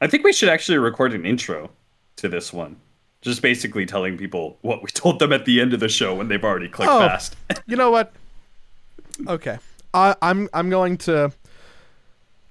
I think we should actually record an intro to this one. Just basically telling people what we told them at the end of the show when they've already clicked Oh. past. You know what? Okay. I, I'm I'm going to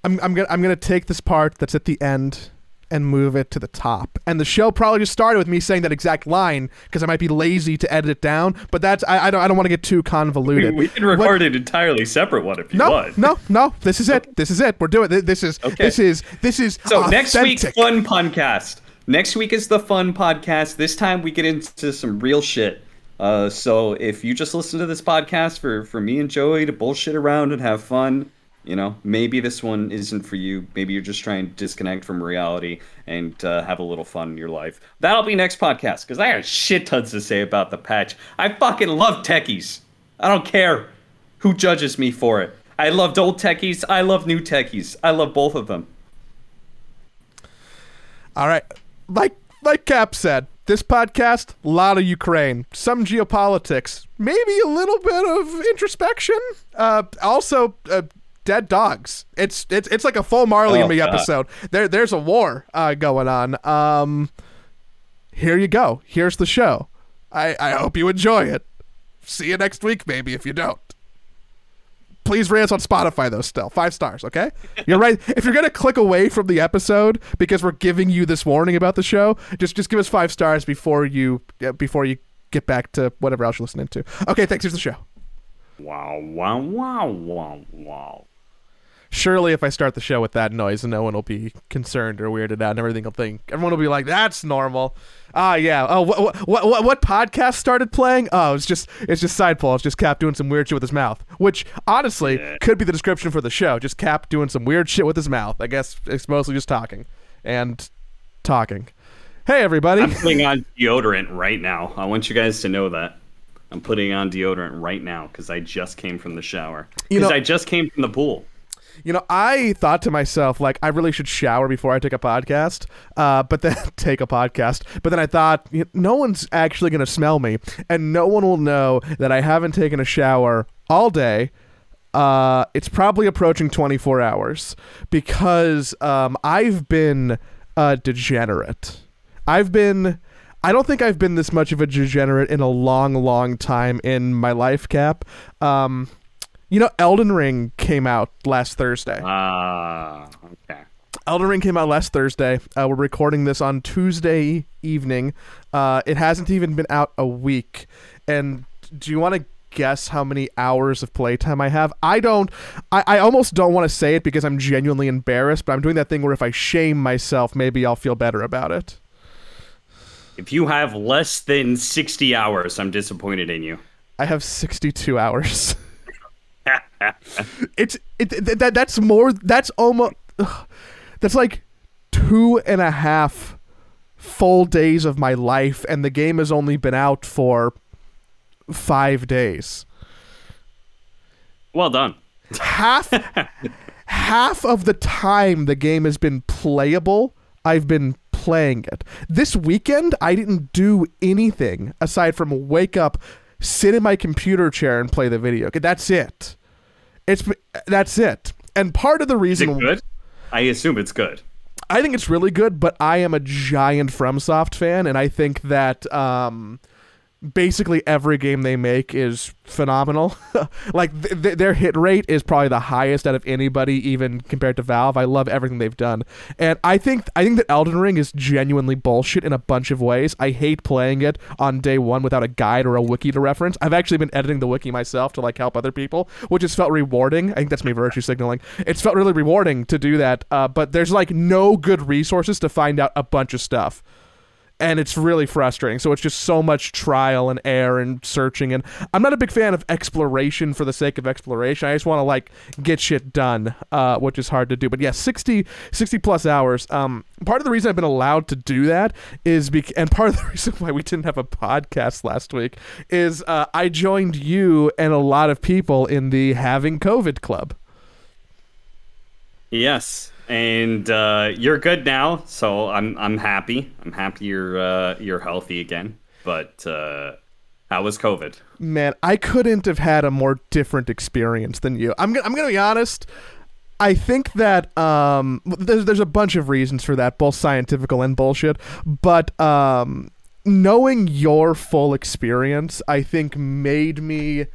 I'm I'm gonna I'm gonna take this part that's at the end and move it to the top. And the show probably just started with me saying that exact line because I might be lazy to edit it down. But that's I, I don't I don't want to get too convoluted. we can record an entirely separate one if you no, want. no, no. This is it. This is it. We're doing it. This is Okay. this is this is So next week's fun podcast. Next week is the fun podcast. This time we get into some real shit. Uh, so if you just listen to this podcast for for me and Joey to bullshit around and have fun, you know, maybe this one isn't for you. Maybe you're just trying to disconnect from reality and uh, have a little fun in your life. That'll be next podcast because I got shit tons to say about the patch. I fucking love techies. I don't care who judges me for it. I loved old techies. I love new techies. I love both of them. All right. Like like Cap said, this podcast, a lot of Ukraine, some geopolitics, maybe a little bit of introspection. Uh, also, uh, dead dogs. It's it's it's like a full Marley Oh, and Me God. episode. There there's a war uh, going on. Um, here you go. Here's the show. I I hope you enjoy it. See you next week, maybe if you don't. Please rate us on Spotify though. Still five stars, okay? You're right. If you're gonna click away from the episode because we're giving you this warning about the show, just just give us five stars before you before you get back to whatever else you're listening to. Okay, thanks. Here's the show. Wow, wow, wow, wow, wow. Surely, if I start the show with that noise, no one will be concerned or weirded out, and everything will think everyone will be like, "That's normal." Ah, yeah. Oh, what what what, what podcast started playing? Oh, it's just it's just Sidepole. It's just Cap doing some weird shit with his mouth, which honestly Yeah. could be the description for the show. Just Cap doing some weird shit with his mouth. I guess it's mostly just talking and talking. Hey, everybody. I'm putting on deodorant right now. I want you guys to know that. I'm putting on deodorant right now because I just came from the shower. You Because know- I just came from the pool. You know, I thought to myself, like, I really should shower before I take a podcast. Uh, but then take a podcast. But then I thought, no one's actually going to smell me, and no one will know that I haven't taken a shower all day. Uh, it's probably approaching 24 hours because um, I've been a degenerate. I've been. I don't think I've been this much of a degenerate in a long, long time in my life, Cap. Um, you know, Elden Ring came out last Thursday. Ah, okay. Elden Ring came out last Thursday. Uh, we're recording this on Tuesday evening. Uh, it hasn't even been out a week. And do you want to guess how many hours of playtime I have? I don't. I, I almost don't want to say it because I'm genuinely embarrassed. But I'm doing that thing where if I shame myself, maybe I'll feel better about it. If you have less than 60 hours, I'm disappointed in you. I have 62 hours. it's it th- that that's more. That's almost. ugh, that's like two and a half full days of my life, and the game has only been out for five days. Well done. Half half of the time the game has been playable, I've been playing it. This weekend, I didn't do anything aside from wake up, sit in my computer chair, and play the video. Okay, That's it. It's that's it. And part of the Is reason it good? I assume it's good. I think it's really good, but I am a giant FromSoft fan, and I think that um, basically every game they make is phenomenal. like th- th- their hit rate is probably the highest out of anybody, even compared to Valve. I love everything they've done, and I think I think that Elden Ring is genuinely bullshit in a bunch of ways. I hate playing it on day one without a guide or a wiki to reference. I've actually been editing the wiki myself to like help other people, which has felt rewarding. I think that's me virtue signaling. It's felt really rewarding to do that, uh, but there's like no good resources to find out a bunch of stuff and it's really frustrating. So it's just so much trial and error and searching. And I'm not a big fan of exploration for the sake of exploration. I just want to like get shit done, uh, which is hard to do. But yeah, 60, 60 plus hours. Um, part of the reason I've been allowed to do that is bec- and part of the reason why we didn't have a podcast last week is uh, I joined you and a lot of people in the having COVID club. Yes, and uh, you're good now, so I'm I'm happy. I'm happy you're uh, you're healthy again. But uh, how was COVID? Man, I couldn't have had a more different experience than you. I'm I'm gonna be honest. I think that um, there's there's a bunch of reasons for that, both scientific and bullshit. But um, knowing your full experience, I think made me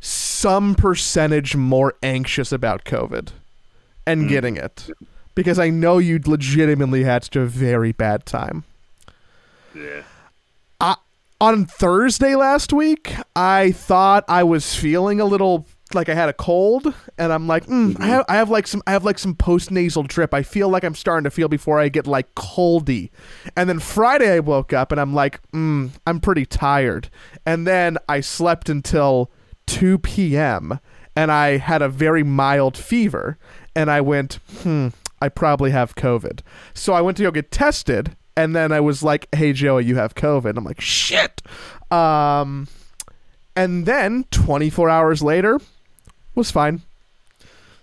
some percentage more anxious about COVID and getting it because I know you legitimately had such a very bad time. Yeah. on Thursday last week, I thought I was feeling a little like I had a cold, and I'm like, mm, I have I have like some I have like some post nasal drip. I feel like I'm starting to feel before I get like coldy, and then Friday I woke up and I'm like, mm, I'm pretty tired, and then I slept until 2 p.m. and I had a very mild fever, and I went, hmm, I probably have COVID. So I went to go get tested, and then I was like, "Hey Joey, you have COVID." I'm like, "Shit." Um, and then 24 hours later, was fine.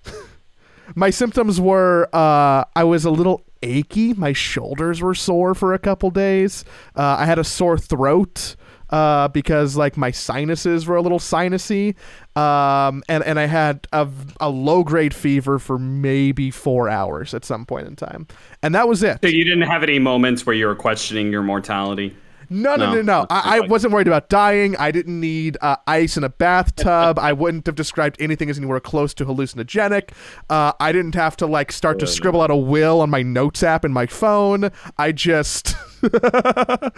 My symptoms were uh, I was a little achy. My shoulders were sore for a couple days. Uh, I had a sore throat uh, because like my sinuses were a little sinusy, um, and and I had a, a low grade fever for maybe four hours at some point in time, and that was it. So you didn't have any moments where you were questioning your mortality? No, no, no, No. no. I, I wasn't worried about dying. I didn't need uh, ice in a bathtub. I wouldn't have described anything as anywhere close to hallucinogenic. Uh, I didn't have to like start to scribble out a will on my notes app in my phone. I just, uh,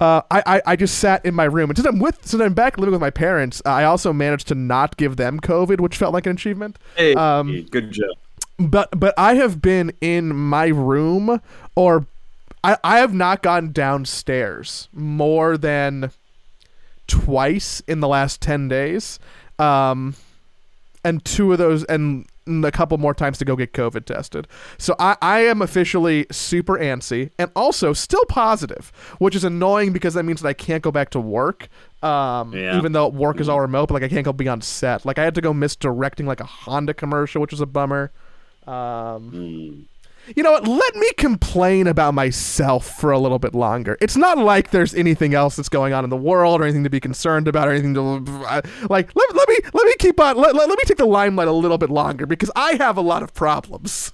I, I, I just sat in my room. And since I'm with, since I'm back living with my parents, I also managed to not give them COVID, which felt like an achievement. Hey, Um, good job. but but I have been in my room or I, I have not gone downstairs more than twice in the last 10 days um and two of those and a couple more times to go get covid tested so i i am officially super antsy and also still positive which is annoying because that means that i can't go back to work um Yeah. even though work is all remote but like i can't go be on set like i had to go misdirecting like a honda commercial which was a bummer um Mm. You know what? Let me complain about myself for a little bit longer. It's not like there's anything else that's going on in the world or anything to be concerned about or anything to like. Let, let me let me keep on. Let, let, let me take the limelight a little bit longer because I have a lot of problems.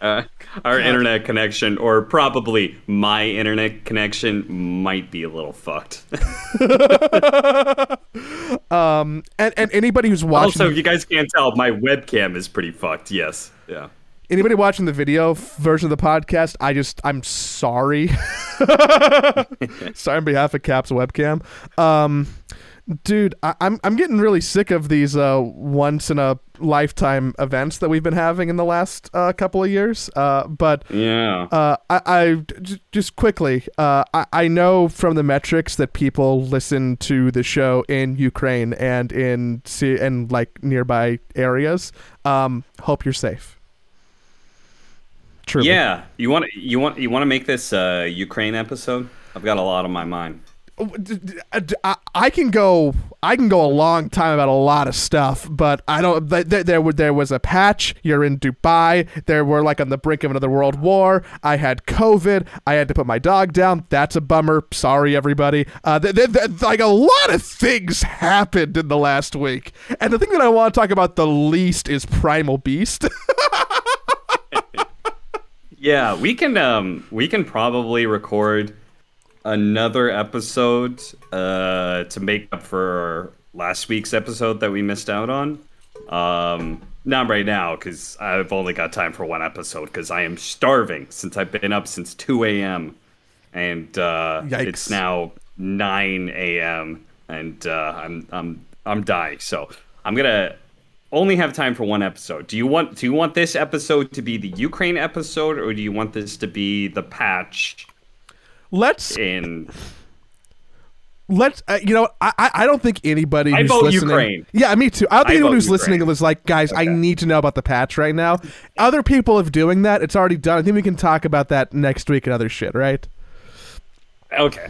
Uh, our internet connection, or probably my internet connection, might be a little fucked. Um, and and anybody who's watching also, if you guys can't tell, my webcam is pretty fucked. Yes. Yeah. anybody watching the video version of the podcast, I just I'm sorry. sorry on behalf of Cap's webcam. Um, dude, I, I'm I'm getting really sick of these uh once in a lifetime events that we've been having in the last uh, couple of years. Uh, but Yeah. uh, I, I j- just quickly, uh, I, I know from the metrics that people listen to the show in Ukraine and in and like nearby areas. Um, hope you're safe. Truly. Yeah. You want you want you want to make this uh, Ukraine episode? I've got a lot on my mind. I, can go. I can go a long time about a lot of stuff, but I don't. th- th- There, there was a patch. You're in Dubai. There were like on the brink of another world war. I had COVID. I had to put my dog down. That's a bummer. Sorry, everybody. Uh, like a lot of things happened in the last week, and the thing that I want to talk about the least is Primal Beast. Yeah, we can um we can probably record another episode uh to make up for last week's episode that we missed out on. Um not right now cuz I've only got time for one episode cuz I am starving since I've been up since 2 a.m. and uh it's now 9 a.m. and uh I'm I'm I'm dying. So, I'm going to only have time for one episode. Do you want do you want this episode to be the Ukraine episode or do you want this to be the patch let's in let's. Uh, you know. I I don't think anybody. I who's vote listening, Ukraine. Yeah, me too. I don't think I anyone who's listening was like, guys, I need to know about the patch right now. Other people have doing that. It's already done. I think we can talk about that next week and other shit, right? Okay.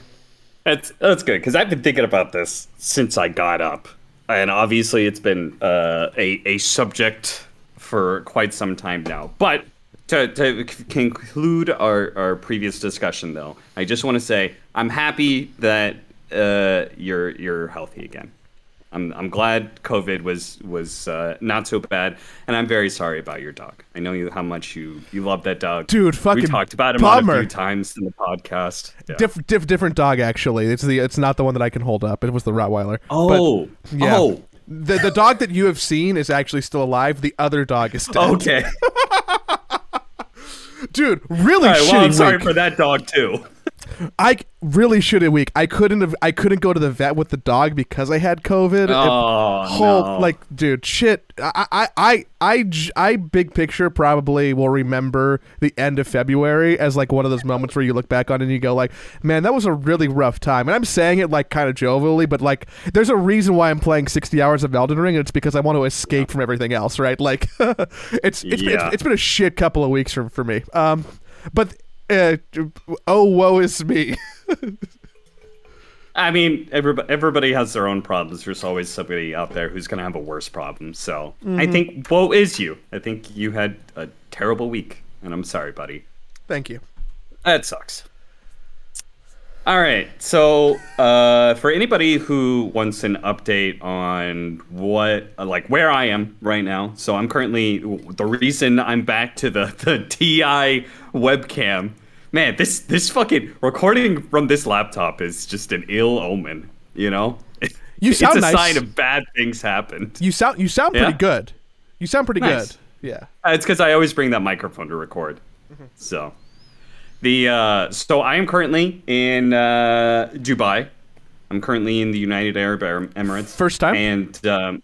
That's that's good cuz I've been thinking about this since I got up. And obviously it's been uh, a a subject for quite some time now. But to, to conclude our, our previous discussion though, I just want to say I'm happy that uh, you're you're healthy again. I'm I'm glad COVID was was uh, not so bad, and I'm very sorry about your dog. I know you how much you you love that dog, Dude, fucking We talked about him a few times in the podcast. Yeah. Diff, diff, different dog actually. It's the it's not the one that I can hold up. It was the Rottweiler. oh, yeah. oh, The the dog that you have seen is actually still alive. The other dog is dead. okay. Dude, really All right, shitty well, I'm sorry week. for that dog too. I really shitty week. I couldn't have. I couldn't go to the vet with the dog because I had COVID. Oh, whole no. like dude shit I, I, I, I, big picture probably will remember the end of february as like one of those moments where you look back on it and you go like man that was a really rough time and i'm saying it like kind of jovially but like there's a reason why i'm playing 60 hours of elden ring and it's because i want to escape from everything else right like it's it's, Yeah. it's it's been a shit couple of weeks for, for me um but uh, oh woe is me I mean, everybody, everybody has their own problems. There's always somebody out there who's going to have a worse problem. So Mm-hmm. I think, woe is you. I think you had a terrible week, and I'm sorry, buddy. thank you That sucks. All right. So, uh, for anybody who wants an update on what, like, where I am right now, so I'm currently the reason I'm back to the the TI webcam. Man, this this fucking recording from this laptop is just an ill omen. You know, You it's sound a nice. sign of bad things happened. you sound you sound pretty Yeah? good you sound pretty Nice. good yeah Uh, It's because I always bring that microphone to record. So, the uh, so I am currently in uh, Dubai. I'm currently in the United Arab Emirates. First time? And um,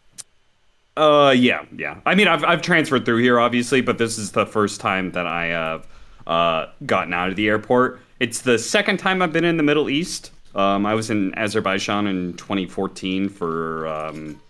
uh, yeah, yeah. I mean, I've I've transferred through here, obviously, but this is the first time that I have uh, gotten out of the airport. It's the second time I've been in the Middle East. Um, I was in Azerbaijan in 2014 for um,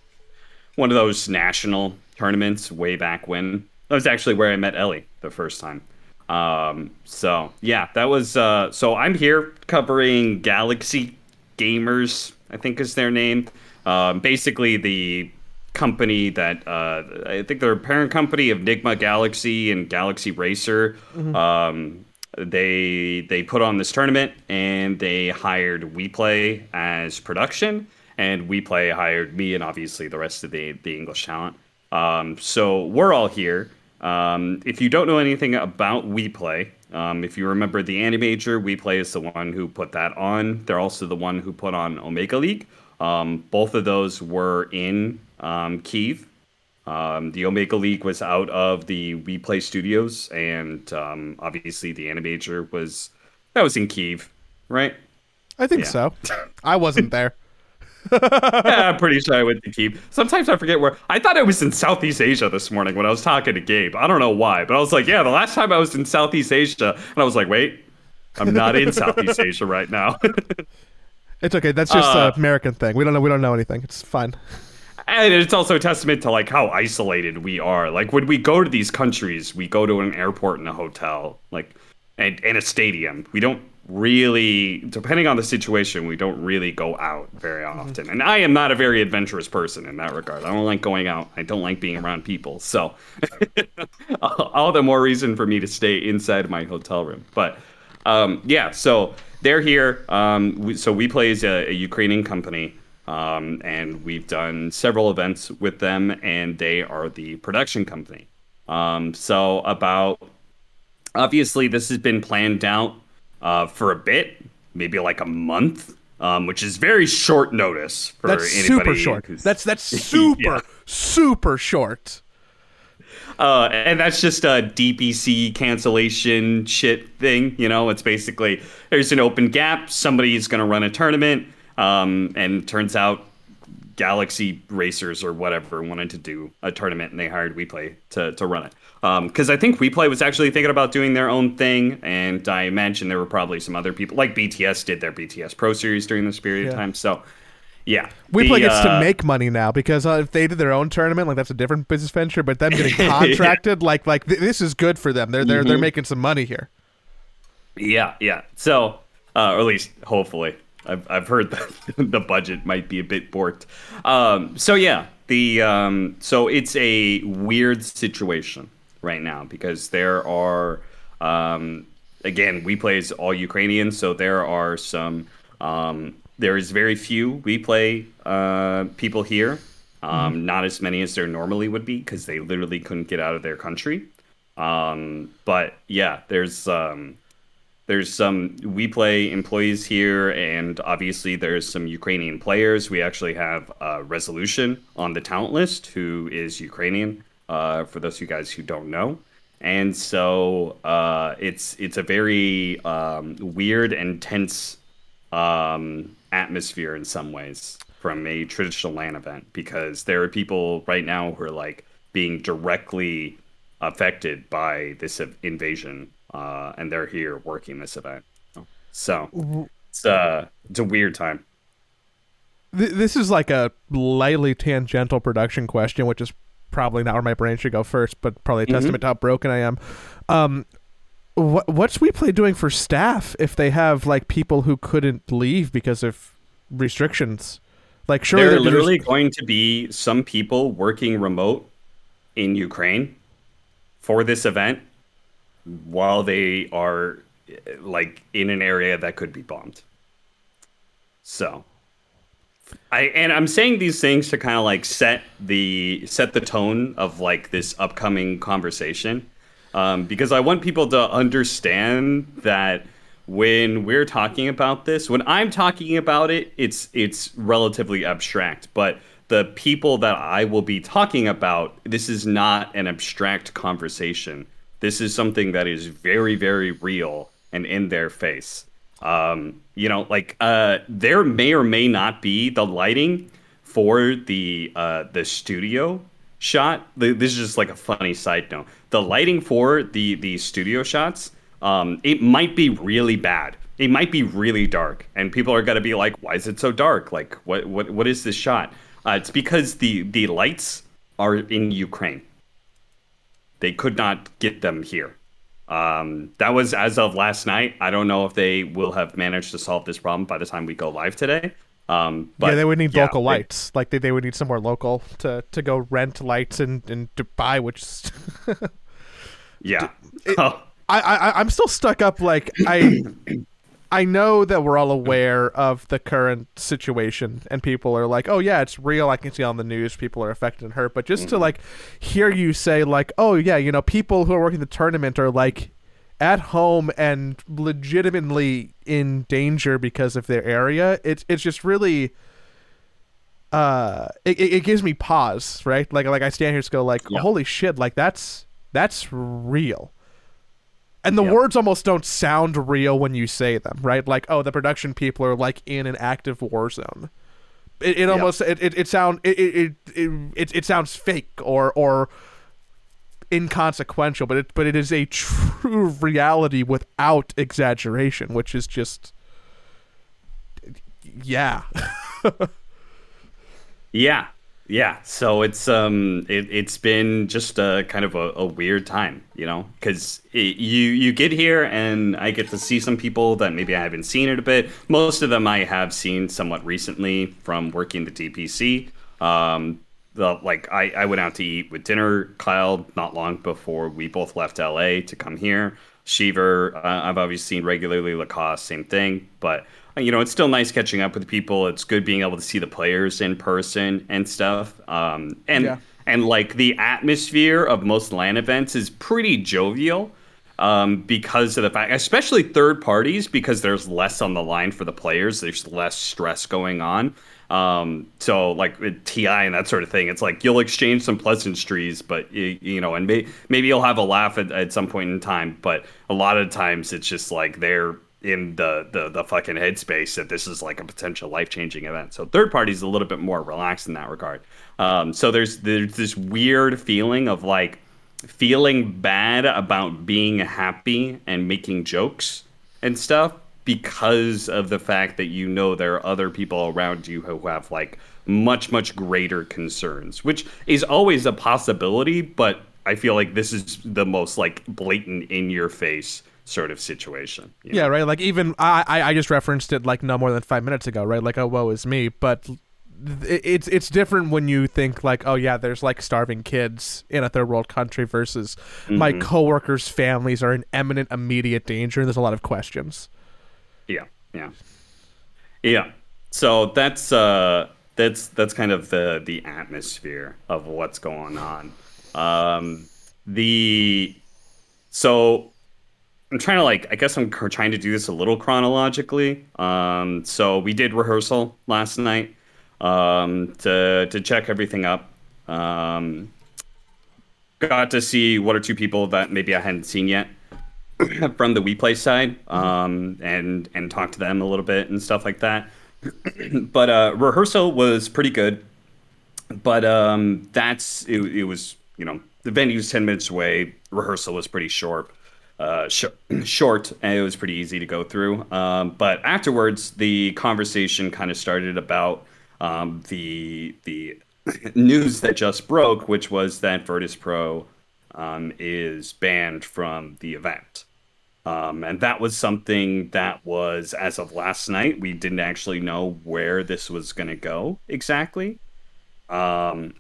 one of those national tournaments way back when. That was actually where I met Ellie the first time. Um, so yeah, that was. Uh, so I'm here covering Galaxy Gamers, I think is their name. Um, basically, the company that uh, I think they're a parent company of Nigma Galaxy and Galaxy Racer. Um, they they put on this tournament and they hired WePlay as production, and WePlay hired me and obviously the rest of the the English talent. Um, so we're all here. Um, if you don't know anything about WePlay, um, if you remember the AniMajor, WePlay is the one who put that on. They're also the one who put on Omega League. Um, both of those were in um, Kiev. Um, the Omega League was out of the WePlay studios, and um, obviously the AniMajor was that was in Kiev, right? I think Yeah. so. I wasn't there. yeah, I'm pretty sure I went to Kiev. Sometimes I forget where. I thought I was in Southeast Asia this morning when I was talking to Gabe. I don't know why, but I was like, yeah, the last time I was in Southeast Asia, and I was like, wait, I'm not in Southeast Asia right now. It's okay. That's just Uh, a American thing. We don't know. We don't know anything. It's fine. And it's also a testament to like how isolated we are. Like when we go to these countries, we go to an airport and a hotel, like and, and a stadium. We don't really, depending on the situation, we don't really go out very often. And I am not a very adventurous person in that regard. I don't like going out. I don't like being around people. So all the more reason for me to stay inside my hotel room. But um, yeah, so they're here. Um, we, so WePlay as a, a Ukrainian company. Um, and we've done several events with them, and they are the production company. Um, so about obviously this has been planned out uh, for a bit, maybe like a month, um, which is very short notice for That's anybody. super short. That's that's super Yeah. super short. Uh, and that's just a DPC cancellation shit thing. You know, it's basically there's an open gap. Somebody's going to run a tournament, um, and turns out Galaxy Racers or whatever wanted to do a tournament, and they hired WePlay to to run it. Because I think WePlay was actually thinking about doing their own thing, and I imagine there were probably some other people, like BTS did their BTS Pro Series during this period Yeah. of time. So, yeah, WePlay The, gets uh, to make money now because uh, if they did their own tournament, like that's a different business venture. But them getting contracted, like like th- this is good for them. They're they're Mm-hmm. they're making some money here. Yeah, yeah. So, uh, or at least hopefully, I've I've heard that the budget might be a bit borked. Um, so yeah, the um, so it's a weird situation right now because there are um, again WePlay as all Ukrainians, so there are some um, there is very few WePlay uh, people here. Um, mm-hmm. Not as many as there normally would be because they literally couldn't get out of their country. Um, but yeah, there's um, there's some WePlay employees here, and obviously there's some Ukrainian players. We actually have a Resolut1on on the talent list who is Ukrainian. Uh, for those of you guys who don't know, and so uh, it's it's a very um, weird and tense um, atmosphere in some ways from a traditional LAN event because there are people right now who are like being directly affected by this invasion, uh, and they're here working this event. So it's uh, it's a weird time. This is like a lightly tangential production question, which is probably not where my brain should go first, but probably a mm-hmm. testament to how broken I am. Um, what what's WePlay doing for staff if they have like people who couldn't leave because of restrictions? Like, sure, there are literally just... going to be some people working remote in Ukraine for this event while they are like in an area that could be bombed. So I and I'm saying these things to kind of like set the set the tone of like this upcoming conversation, um, because I want people to understand that when we're talking about this, when I'm talking about it, it's it's relatively abstract, but the people that I will be talking about, this is not an abstract conversation. This is something that is very, very real and in their face. Um, you know, like uh, there may or may not be the lighting for the uh, the studio shot. This is just like a funny side note. The lighting for the the studio shots, um, it might be really bad. It might be really dark, and people are gonna be like, "Why is it so dark? Like, what what what is this shot?" Uh, it's because the the lights are in Ukraine. They could not get them here. Um, that was as of last night. I don't know if they will have managed to solve this problem by the time we go live today. Um, but yeah, they would need yeah, local lights. Like they, they would need somewhere local to, to go rent lights and and to buy. Which yeah, it, oh. I I I'm still stuck up. Like I I know that we're all aware of the current situation, and people are like, "Oh yeah, it's real." I can see on the news people are affected and hurt. But just mm-hmm. to like hear you say, like, "Oh yeah, you know, people who are working the tournament are like at home and legitimately in danger because of their area," it's it's just really uh it, it gives me pause right like like i stand here and go like yep. holy shit like that's that's real and the yep. words almost don't sound real when you say them, right? Like, oh, the production people are like in an active war zone. It, it almost it, it, it sound it, it, it, it sounds fake or or inconsequential, but it but it is a true reality without exaggeration, which is just yeah. yeah, yeah, so it's um it, it's been just a kind of a, a weird time, you know, because you you get here and I get to see some people that maybe I haven't seen in a bit. Most of them I have seen somewhat recently from working the DPC. Um, the like I, I went out to eat with dinner Kyle not long before we both left LA to come here. Shiver, uh, I've obviously seen regularly. Lacoste, same thing, but you know, it's still nice catching up with people. It's good being able to see the players in person and stuff. Um, and yeah. and like the atmosphere of most LAN events is pretty jovial. Um, because of the fact, especially third parties, because there's less on the line for the players. There's less stress going on. Um, so like TI and that sort of thing, it's like you'll exchange some pleasantries, but you, you know, and may, maybe you'll have a laugh at, at some point in time. But a lot of times, it's just like they're in the, the the fucking headspace that this is like a potential life changing event. So third party is a little bit more relaxed in that regard. Um, so there's there's this weird feeling of like feeling bad about being happy and making jokes and stuff because of the fact that you know there are other people around you who have like much much greater concerns, which is always a possibility, but I feel like this is the most like blatant in your face sort of situation. Yeah, know? right. Like even I, I just referenced it like no more than five minutes ago, right? Like oh woe is me, but it's it's different when you think like oh yeah there's like starving kids in a third world country versus mm-hmm. my coworkers families are in imminent immediate danger and there's a lot of questions yeah yeah yeah so that's uh, that's that's kind of the the atmosphere of what's going on. Um, the so I'm trying to like I guess I'm trying to do this a little chronologically. Um, so we did rehearsal last night um, to to check everything up. Um, got to see one or two people that maybe I hadn't seen yet from the WePlay side, um, and and talk to them a little bit and stuff like that. but uh, rehearsal was pretty good. But um, that's it, it. was you know the venue's ten minutes away. Rehearsal was pretty short. Uh, sh- short, and it was pretty easy to go through. Um, but afterwards, the conversation kind of started about um, the the news that just broke, which was that Virtus Pro um, is banned from the event. Um, and that was something that was, as of last night, we didn't actually know where this was going to go exactly. Um,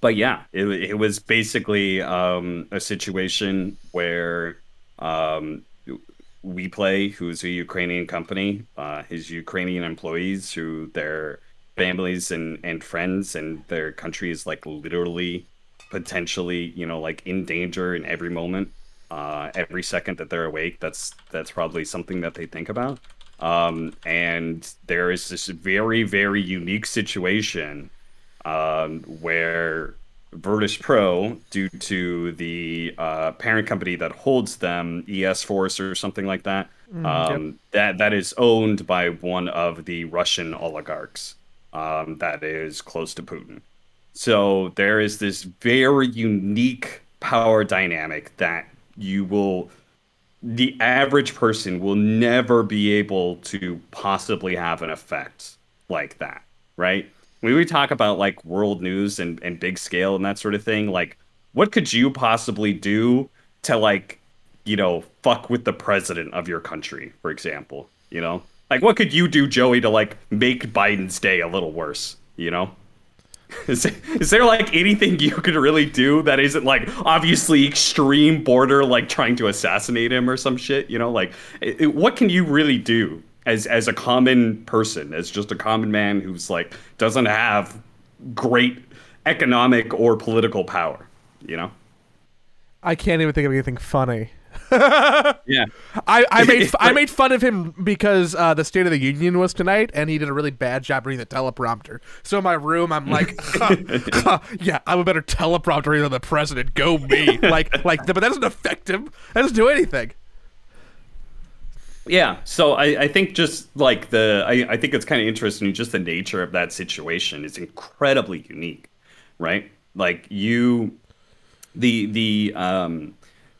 but yeah, it, it was basically um, a situation where um, WePlay, who's a Ukrainian company, uh, his Ukrainian employees, who their families and, and friends and their country is like literally potentially, you know, like in danger in every moment uh, every second that they're awake. That's that's probably something that they think about. Um, and there is this very very unique situation um, where Virtus Pro, due to the uh, parent company that holds them, ES Force or something like that, mm, um, yep. that that is owned by one of the Russian oligarchs um, that is close to Putin. So there is this very unique power dynamic that you will the average person will never be able to possibly have an effect like that, right? When we talk about like world news and, and big scale and that sort of thing, like what could you possibly do to like, you know, fuck with the president of your country, for example? You know? Like what could you do, Joey, to like make Biden's day a little worse, you know? Is there, is there like anything you could really do that isn't like obviously extreme border, like trying to assassinate him or some shit? You know, like it, what can you really do as as a common person, as just a common man who's like doesn't have great economic or political power? You know, I can't even think of anything funny. yeah, I, I made I made fun of him because uh, the State of the Union was tonight, and he did a really bad job reading the teleprompter. So in my room, I'm like, huh, huh, yeah, I'm a better teleprompter reader than the president. Go me, like like, but that doesn't affect him. That doesn't do anything. Yeah, so I, I think just like the I, I think it's kind of interesting. Just the nature of that situation is incredibly unique, right? Like you, the the um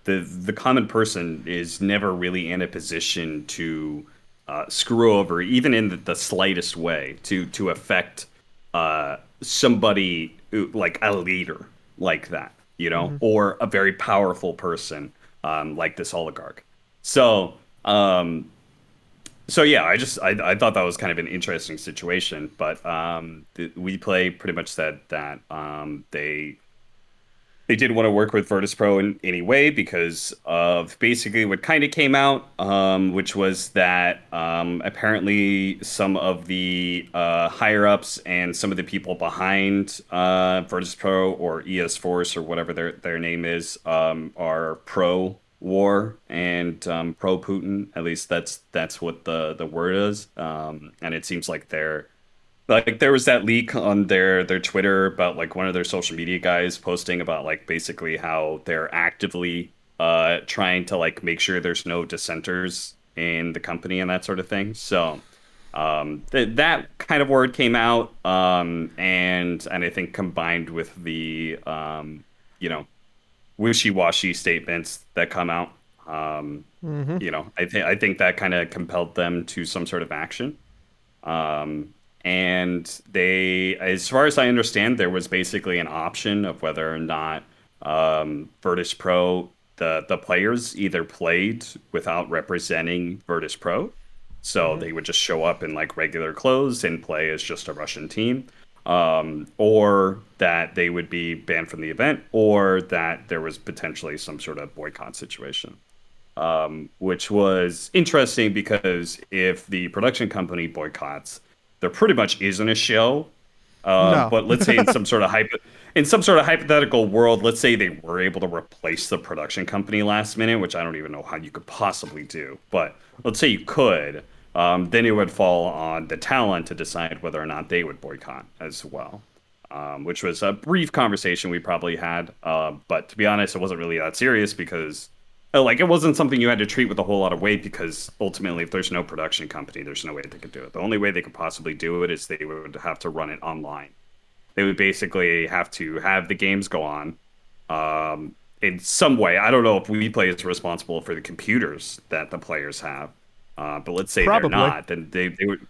the the common person is never really in a position to uh, screw over, even in the, the, slightest way, to to affect uh, somebody who, like a leader like that, you know, mm-hmm. or a very powerful person um, like this oligarch. So, um, so yeah, I just I, I thought that was kind of an interesting situation, but um, WePlay pretty much said that um, they they did want to work with Virtus Pro in any way because of basically what kind of came out, um, which was that um, apparently some of the uh, higher ups and some of the people behind uh, Virtus Pro or ES Force or whatever their their name is um, are pro war and um, pro Putin. At least that's that's what the the word is, um, and it seems like they're like there was that leak on their their Twitter about like one of their social media guys posting about like basically how they're actively uh trying to like make sure there's no dissenters in the company and that sort of thing. So um th- that kind of word came out um and and I think combined with the um you know wishy-washy statements that come out um mm-hmm. you know I think I think that kind of compelled them to some sort of action. Um and they, as far as I understand, there was basically an option of whether or not um, Virtus Pro, the the players either played without representing Virtus Pro, so mm-hmm. they would just show up in like regular clothes and play as just a Russian team, um, or that they would be banned from the event, or that there was potentially some sort of boycott situation. um, which was interesting because if the production company boycotts, there pretty much isn't a show. Uh, No. But let's say in some sort of hypo- in some sort of hypothetical world, let's say they were able to replace the production company last minute, which I don't even know how you could possibly do. But let's say you could, um, then it would fall on the talent to decide whether or not they would boycott as well. Um, which was a brief conversation we probably had. Uh, but to be honest, it wasn't really that serious because, like, it wasn't something you had to treat with a whole lot of weight because ultimately, if there's no production company, there's no way they could do it. The only way they could possibly do it is they would have to run it online. They would basically have to have the games go on um, in some way. I don't know if WePlay is responsible for the computers that the players have, uh, but let's say Probably. they're not, then they, they would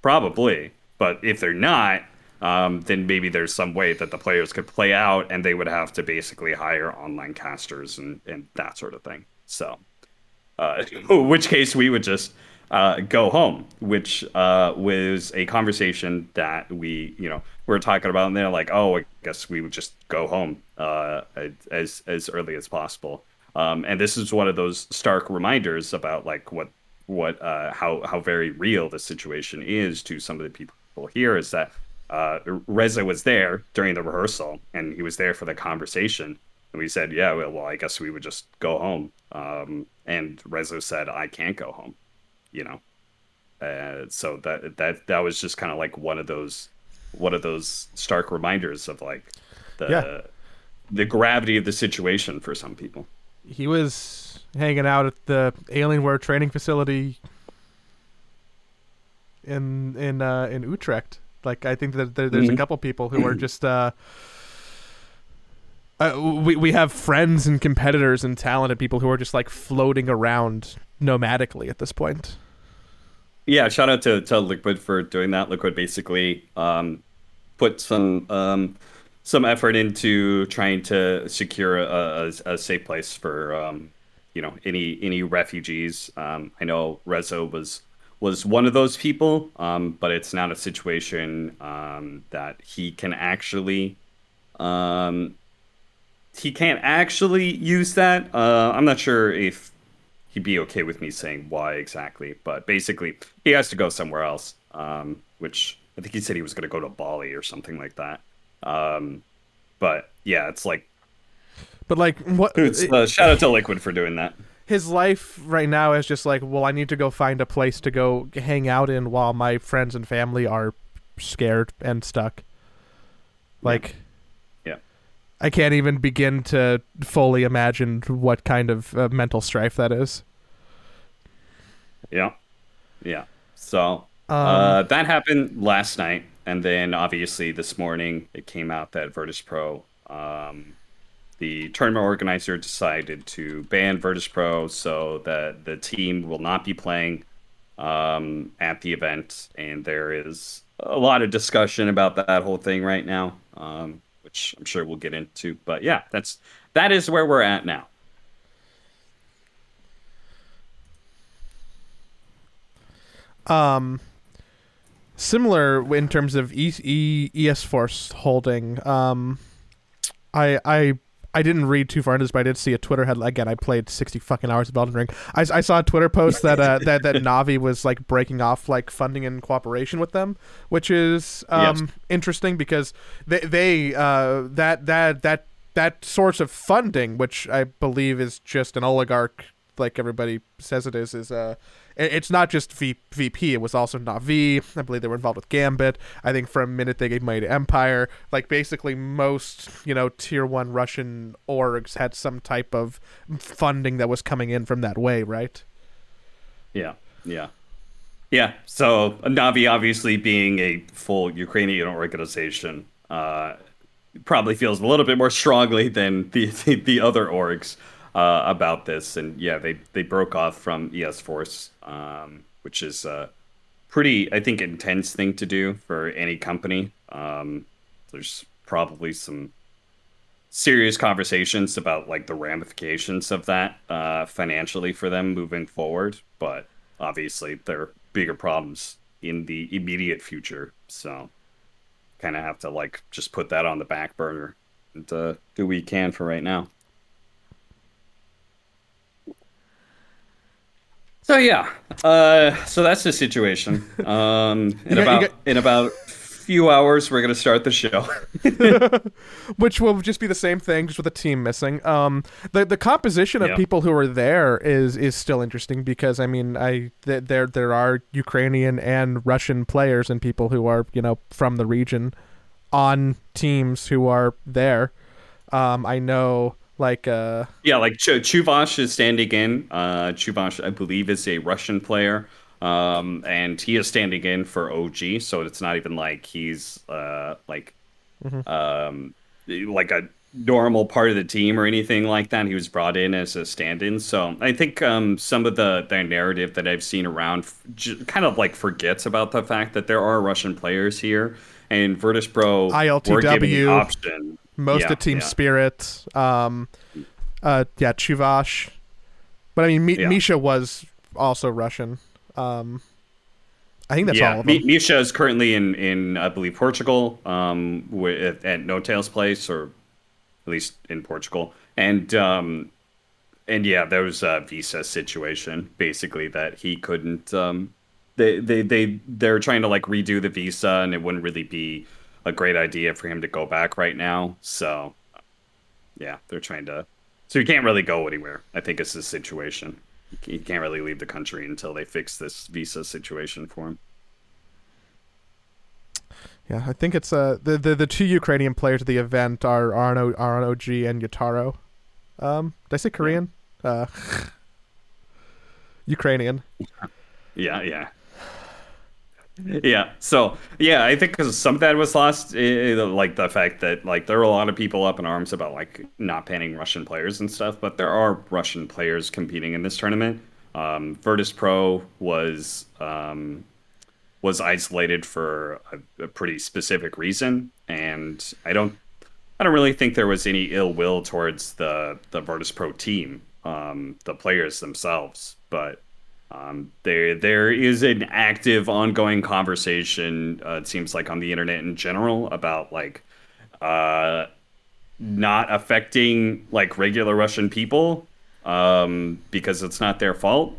probably. But if they're not, um, then maybe there's some way that the players could play out, and they would have to basically hire online casters and, and that sort of thing. So, uh, in which case we would just uh, go home, which uh, was a conversation that we, you know, we were talking about, and they're like, "Oh, I guess we would just go home uh, as as early as possible." Um, and this is one of those stark reminders about like what what uh, how how very real the situation is to some of the people here. Is that uh, Reza was there during the rehearsal, and he was there for the conversation. And we said, "Yeah, well, well I guess we would just go home." Um, and Reza said, "I can't go home," you know. Uh, so that that that was just kind of like one of those one of those stark reminders of like the Yeah. the gravity of the situation for some people. He was hanging out at the Alienware training facility in in uh, in Utrecht. Like I think that there, there's a Mhm. couple people who are just uh, uh, we we have friends and competitors and talented people who are just like floating around nomadically at this point. Yeah, shout out to, to Liquid for doing that. Liquid basically um, put some um, some effort into trying to secure a, a, a safe place for um, you know any any refugees. Um, I know Rezo was was one of those people, um, but it's not a situation um, that he can actually um, he can't actually use that. Uh, I'm not sure if he'd be okay with me saying why exactly, but basically he has to go somewhere else. Um, which I think he said he was going to go to Bali or something like that. Um, but yeah, it's like But like what it's, uh, shout out to Liquid for doing that. His life right now is just like, well, I need to go find a place to go hang out in while my friends and family are scared and stuck. Like, Yeah. I can't even begin to fully imagine what kind of uh, mental strife that is. Yeah, yeah. So Um, uh, that happened last night, and then obviously this morning it came out that Virtus Pro, um, the tournament organizer, decided to ban Virtus Pro, so that the team will not be playing um, at the event, and there is a lot of discussion about that whole thing right now, um, which I'm sure we'll get into. But yeah, that's that is where we're at now. um similar in terms of e- e- ES Force holding. Um, I I I didn't read too far into this, but I did see a Twitter headline. Again, I played sixty fucking hours of Elden Ring. I, I saw a Twitter post that uh, that that Navi was like breaking off like funding and cooperation with them, which is um Yes. interesting because they they uh that that that that source of funding, which I believe is just an oligarch, like everybody says it is, is uh, it's not just v- VP. It was also Navi. I believe they were involved with Gambit. I think for a minute they gave money to Empire. Like basically most you know tier one Russian orgs had some type of funding that was coming in from that way, right? Yeah, yeah, yeah. So Navi, obviously being a full Ukrainian organization, uh, probably feels a little bit more strongly than the the, the other orgs uh, about this. And yeah, they they broke off from ES Force, um, which is a pretty, I think, intense thing to do for any company. Um, there's probably some serious conversations about like the ramifications of that uh, financially for them moving forward. But obviously, there are bigger problems in the immediate future. So, kind of have to like just put that on the back burner and uh, do what we can for right now. So yeah, uh, so that's the situation. Um, in got- about got- in about few hours, we're gonna start the show. which will just be the same thing, just with a team missing. Um, the the composition of Yeah. people who are there is is still interesting because I mean, I th- there there are Ukrainian and Russian players and people who are you know from the region on teams who are there. Um, I know like uh, yeah, like Ch- Chuvash is standing in. Uh, Chuvash, I believe, is a Russian player. Um, and he is standing in for OG, so it's not even like he's uh like um like a normal part of the team or anything like that. He was brought in as a stand-in. So I think um some of the the narrative that I've seen around f- j- kind of like forgets about the fact that there are Russian players here, and Virtus Pro were given the ILTW, option. Most Yeah, of Team yeah. Spirit. Um, uh, yeah, Chuvash. But I mean, Mi- Yeah. Misha was also Russian. Um, I think that's all of them. Misha is currently in, in I believe Portugal, um, with, at N0tail's place, or at least in Portugal, and um, and yeah, there was a visa situation basically that he couldn't. Um, they they they they're trying to like redo the visa, and it wouldn't really be a great idea for him to go back right now. So yeah, they're trying to. So he can't really go anywhere. I think it's the situation. He can't really leave the country until they fix this visa situation for him. Yeah, I think it's uh the, the the two Ukrainian players at the event are Arno RNOG and Yatoro. Um, did I say Korean? Uh, Ukrainian. Yeah, yeah. Yeah. So yeah, I think because some of that was lost, eh, like the fact that like there were a lot of people up in arms about like not banning Russian players and stuff, but there are Russian players competing in this tournament. Um, Virtus Pro was um, was isolated for a, a pretty specific reason, and I don't I don't really think there was any ill will towards the the Virtus Pro team, um, the players themselves, but um, there there is an active, ongoing conversation. Uh, it seems like on the internet in general about like uh, not affecting like regular Russian people um, because it's not their fault.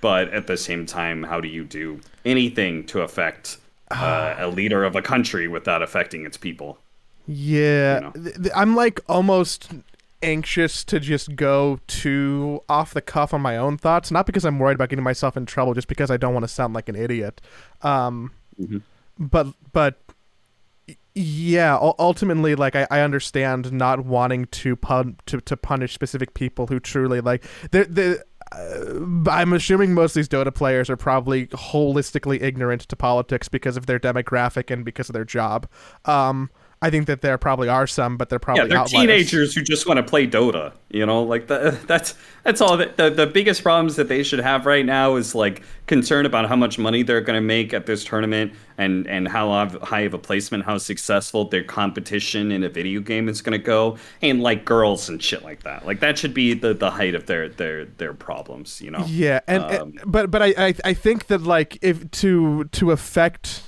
But at the same time, how do you do anything to affect uh, a leader of a country without affecting its people? Yeah, You know. I'm like almost anxious to just go too off the cuff on my own thoughts, not because I'm worried about getting myself in trouble, just because I don't want to sound like an idiot. Um, Mhm. but but yeah, ul- ultimately, like I, I understand not wanting to pun to, to punish specific people who truly like the the. Uh, I'm assuming most of these Dota players are probably holistically ignorant to politics because of their demographic and because of their job. Um, I think that there probably are some, but they're probably yeah, they're outliers. teenagers who just want to play Dota. You know, like the, that's that's all. The, the the biggest problems that they should have right now is like concern about how much money they're going to make at this tournament and and how high of a placement, how successful their competition in a video game is going to go, and like girls and shit like that. Like that should be the the height of their their their problems. You know. Yeah, and, Um, and- but but I, I I think that like if to to affect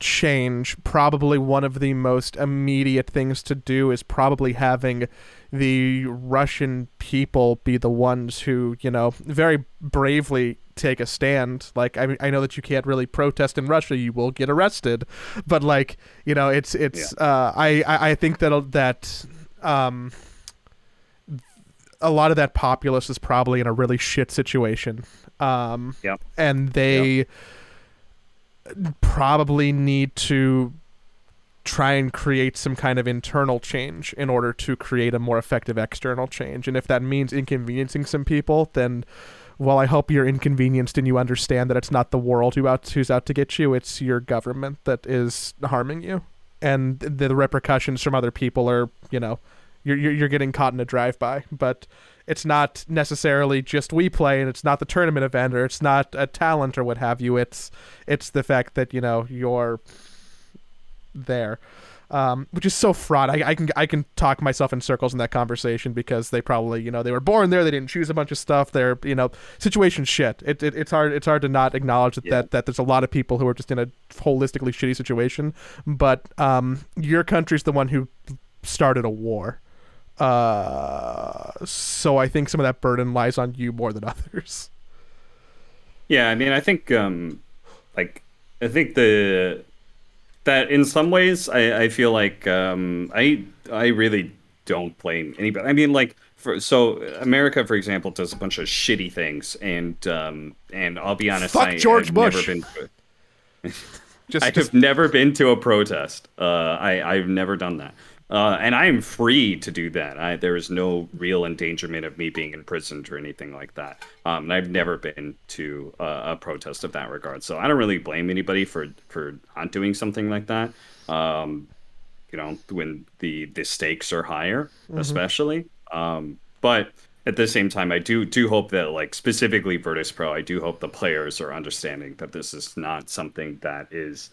change, probably one of the most immediate things to do is probably having the Russian people be the ones who you know very bravely take a stand. Like I mean, I know that you can't really protest in Russia; you will get arrested. But like you know, it's it's uh, I, I think that that um a lot of that populace is probably in a really shit situation. Um, Yep. and they probably need to try and create some kind of internal change in order to create a more effective external change. And if that means inconveniencing some people, then well, I hope you're inconvenienced and you understand that it's not the world who out who's out to get you; it's your government that is harming you, and the, repercussions from other people are, you know, you're you're, you're getting caught in a drive-by. But it's not necessarily just WePlay, and it's not the tournament event, or it's not a talent or what have you. It's it's the fact that you know you're there. Um, which is so fraught. I, I can I can talk myself in circles in that conversation because they probably you know they were born there. They didn't choose a bunch of stuff. They're you know situation shit. It, it it's hard it's hard to not acknowledge that, Yeah. that that there's a lot of people who are just in a holistically shitty situation. But um, your country's the one who started a war. Uh, so I think some of that burden lies on you more than others. Yeah, I mean, I think, um, like, I think the that in some ways, I, I feel like um, I I really don't blame anybody. I mean, like, for, so America, for example, does a bunch of shitty things, and um, and I'll be honest, Fuck I, George I've Bush. Never been, Just, I just have never been to a protest. Uh, I I've never done that. Uh, and I am free to do that. I, there is no real endangerment of me being imprisoned or anything like that. Um, and I've never been to uh, a protest of that regard. So I don't really blame anybody for for not doing something like that. Um, you know, when the the stakes are higher, especially. Um, but at the same time, I do do hope that, like specifically Virtus Pro, I do hope the players are understanding that this is not something that is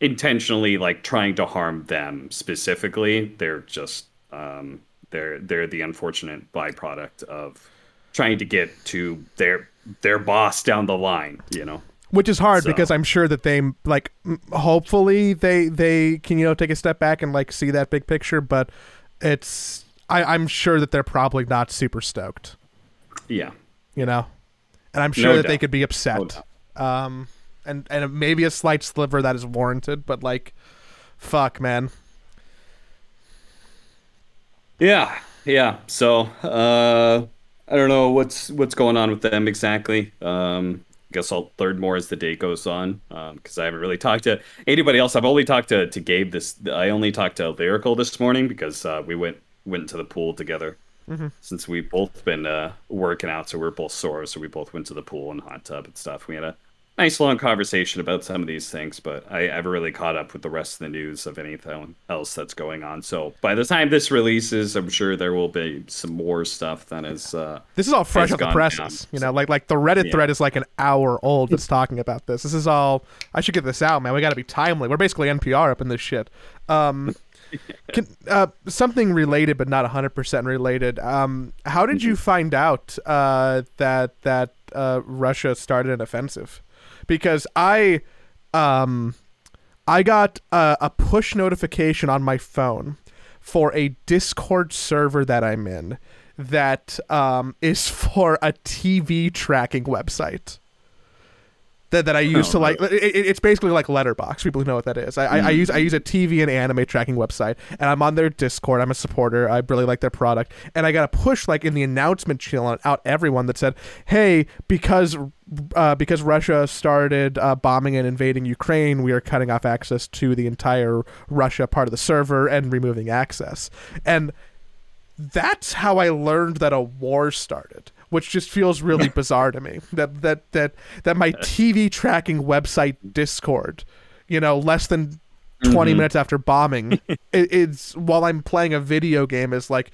intentionally like trying to harm them specifically. They're just um, they're they're the unfortunate byproduct of trying to get to their their boss down the line. You know. which is hard So- because I'm sure that they like hopefully they they can you know take a step back and like see that big picture, but it's I, I'm sure that they're probably not super stoked, Yeah. you know, and I'm sure No that they could be No upset, doubt. um, and and maybe a slight sliver that is warranted, but like, fuck, man, Yeah, yeah. So uh, I don't know what's what's going on with them exactly. Um, I guess I'll learn more as the day goes on because I haven't really talked to anybody else. I've only talked to, to Gabe this. I only talked to Lyrical this morning because uh, we went went to the pool together. Since we've both been uh, working out, so we're both sore, so we both went to the pool and hot tub and stuff. We had a nice long conversation about some of these things, but I haven't really caught up with the rest of the news of anything else that's going on. So by the time this releases, I'm sure there will be some more stuff that is. Uh, this is all fresh off the presses, down, you know, like like the Reddit Yeah. thread is like an hour old that's talking about this. This is all I should get this out, man. We got to be timely. We're basically NPR up in this shit. Um, Can, uh, something related, but not hundred percent related. Um, how did you find out uh, that that uh, Russia started an offensive? Because I, um, I got a, a push notification on my phone for a Discord server that I'm in that um, is for a TV tracking website that, that I use Oh, to like. It, it- it's basically like Letterbox. People who know what that is. I, I, I use I use a TV and anime tracking website, and I'm on their Discord. I'm a supporter. I really like their product, and I got a push like in the announcement channel out everyone that said, "Hey, because." Uh, because Russia started uh, bombing and invading Ukraine, we are cutting off access to the entire Russia part of the server and removing access. And that's how I learned that a war started, which just feels really bizarre to me. That that that that my TV tracking website Discord, you know, less than 20 Mhm. minutes after bombing, it, it's while I'm playing a video game is like,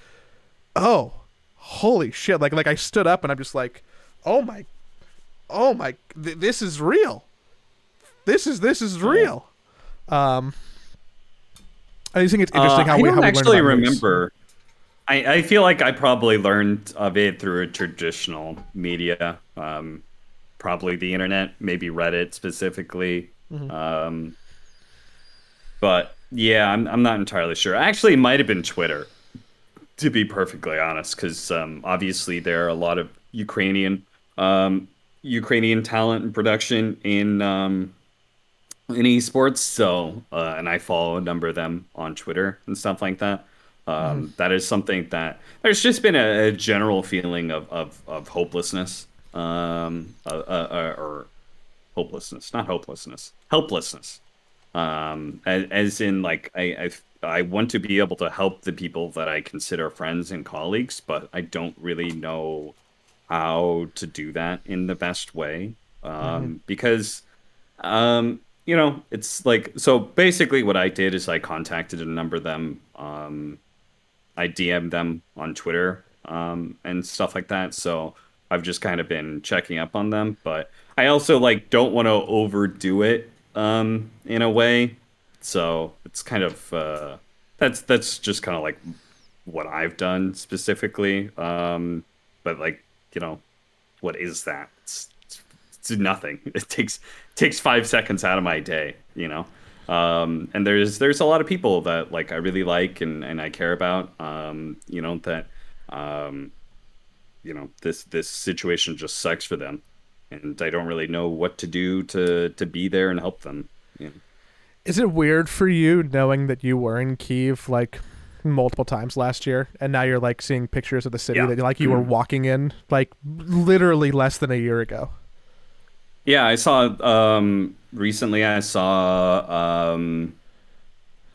oh, holy shit! Like like I stood up and I'm just like, oh my, oh my, th- this is real. This is this is real. Um, I just think it's interesting uh, how we I how don't we actually about news. I, I feel like I probably learned of it through a traditional media, um, probably the internet, maybe Reddit specifically. Mm-hmm. Um, but yeah, I'm I'm not entirely sure. Actually, it might have been Twitter, to be perfectly honest, because um, obviously there are a lot of Ukrainian um, Ukrainian talent and production in um, in esports. So, uh, and I follow a number of them on Twitter and stuff like that. Um, that is something that there's just been a, a general feeling of of, of hopelessness, um, uh, uh, uh, or hopelessness, not hopelessness, helplessness. Um, as, as in, like I, I I want to be able to help the people that I consider friends and colleagues, but I don't really know how to do that in the best way. Um, because um, you know, it's like so basically what I did is I contacted a number of them. Um, I DM'd them on Twitter um, and stuff like that. So I've just kind of been checking up on them, but I also like don't want to overdo it um, in a way. So it's kind of uh, that's that's just kind of like what I've done specifically. Um, but like you know, what is that? It's, it's, it's nothing. It takes takes five seconds out of my day. You know. Um, and there's there's a lot of people that like I really like and, and I care about. Um, you know that um, you know this this situation just sucks for them, and I don't really know what to do to to be there and help them. Yeah. Is it weird for you knowing that you were in Kiev like multiple times last year, and now you're like seeing pictures of the city Yeah. that like you were walking in like literally less than a year ago? Yeah, I saw um recently I saw um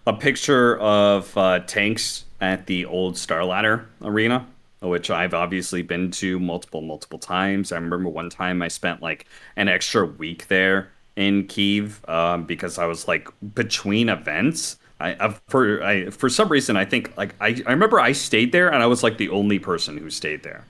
a picture of uh, tanks at the old Starladder Arena, which I've obviously been to multiple multiple times. I remember one time I spent like an extra week there in Kiev um, because I was like between events. I uh, for I for some reason I think like I, I remember I stayed there and I was like the only person who stayed there.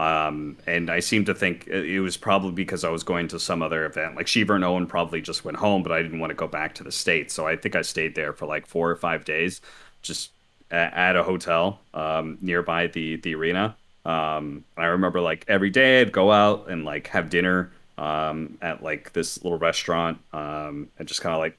Um, and I seem to think it was probably because I was going to some other event. Like Sheever and Owen probably just went home, but I didn't want to go back to the States. So I think I stayed there for like four or five days, just at a hotel um, nearby the, the arena. Um, I remember like every day I'd go out and like have dinner um, at like this little restaurant um, and just kind of like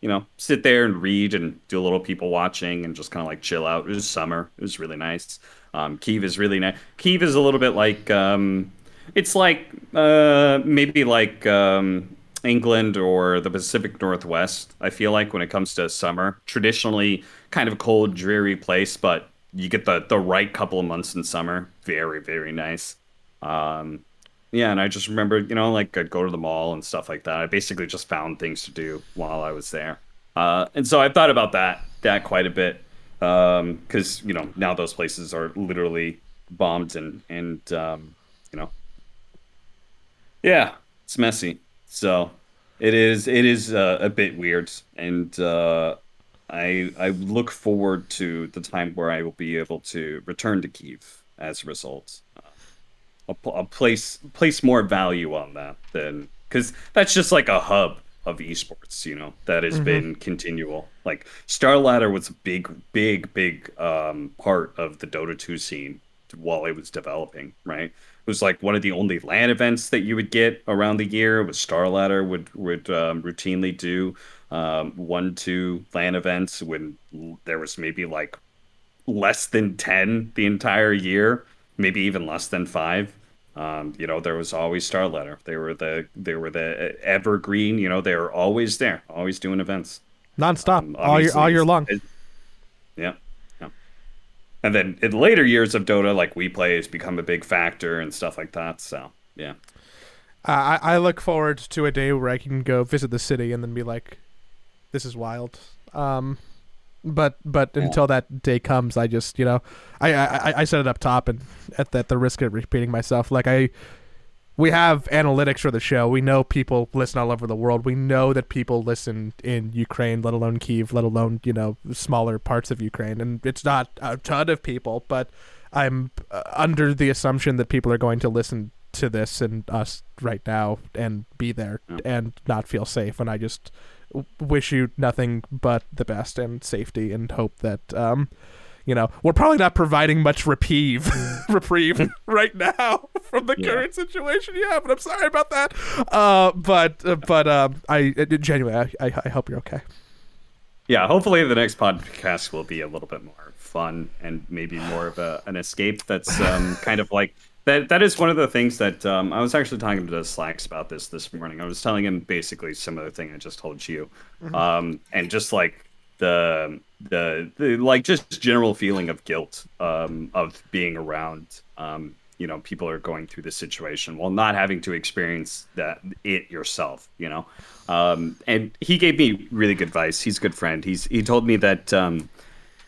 you know, sit there and read and do a little people watching and just kind of like chill out. It was summer. It was really nice. Um, Kiev is really nice. Kiev is a little bit like, um, it's like uh, maybe like um, England or the Pacific Northwest. I feel like when it comes to summer, traditionally kind of a cold, dreary place, but you get the the right couple of months in summer. Very, very nice. Um, yeah, and I just remember, you know, like I'd go to the mall and stuff like that. I basically just found things to do while I was there, uh, and so I thought about that that quite a bit because you know now those places are literally bombed and and um, you know, yeah, it's messy. So it is it is uh, a bit weird, and uh, I I look forward to the time where I will be able to return to Kiev as a result. I'll, I'll place place more value on that than because that's just like a hub of esports, you know, that has been continual. Like Star Ladder was a big, big, big um, part of the Dota 2 scene while it was developing, right? It was like one of the only LAN events that you would get around the year. Was Star Ladder would would um, routinely do um, one, two LAN events when there was maybe like less than 10 the entire year, maybe even less than five. Um, you know, there was always StarLadder. They were the they were the evergreen. You know, they were always there, always doing events. Nonstop, Um, all year all year long. it- yeah, yeah. And then in later years of Dota, like WePlay has become a big factor and stuff like that. So yeah, I I look forward to a day where I can go visit the city and then be like, "This is wild." Um, but but until that day comes, I just you know, I I, I said it up top and at the, at the risk of repeating myself, like I. We have analytics for the show. We know people listen all over the world. We know that people listen in Ukraine, let alone Kiev, let alone you know smaller parts of Ukraine. And it's not a ton of people, but I'm uh, under the assumption that people are going to listen to this and us right now and be there Yeah. and not feel safe. And I just wish you nothing but the best and safety and hope that um, you know we're probably not providing much reprieve reprieve right now from the Yeah. current situation yeah but I'm sorry about that. Uh, but uh, but um, I uh, genuinely I, I, I hope you're okay. yeah. Hopefully, the next podcast will be a little bit more fun and maybe more of a, an escape. That's um, kind of like that. That is one of the things that um, I was actually talking to Slacks about this this morning. I was telling him basically similar thing I just told you, um, and just like the the the like just general feeling of guilt um, of being around. Um, you know, people are going through this situation while not having to experience that it yourself. You know, um, and he gave me really good advice. He's a good friend. He's he told me that um,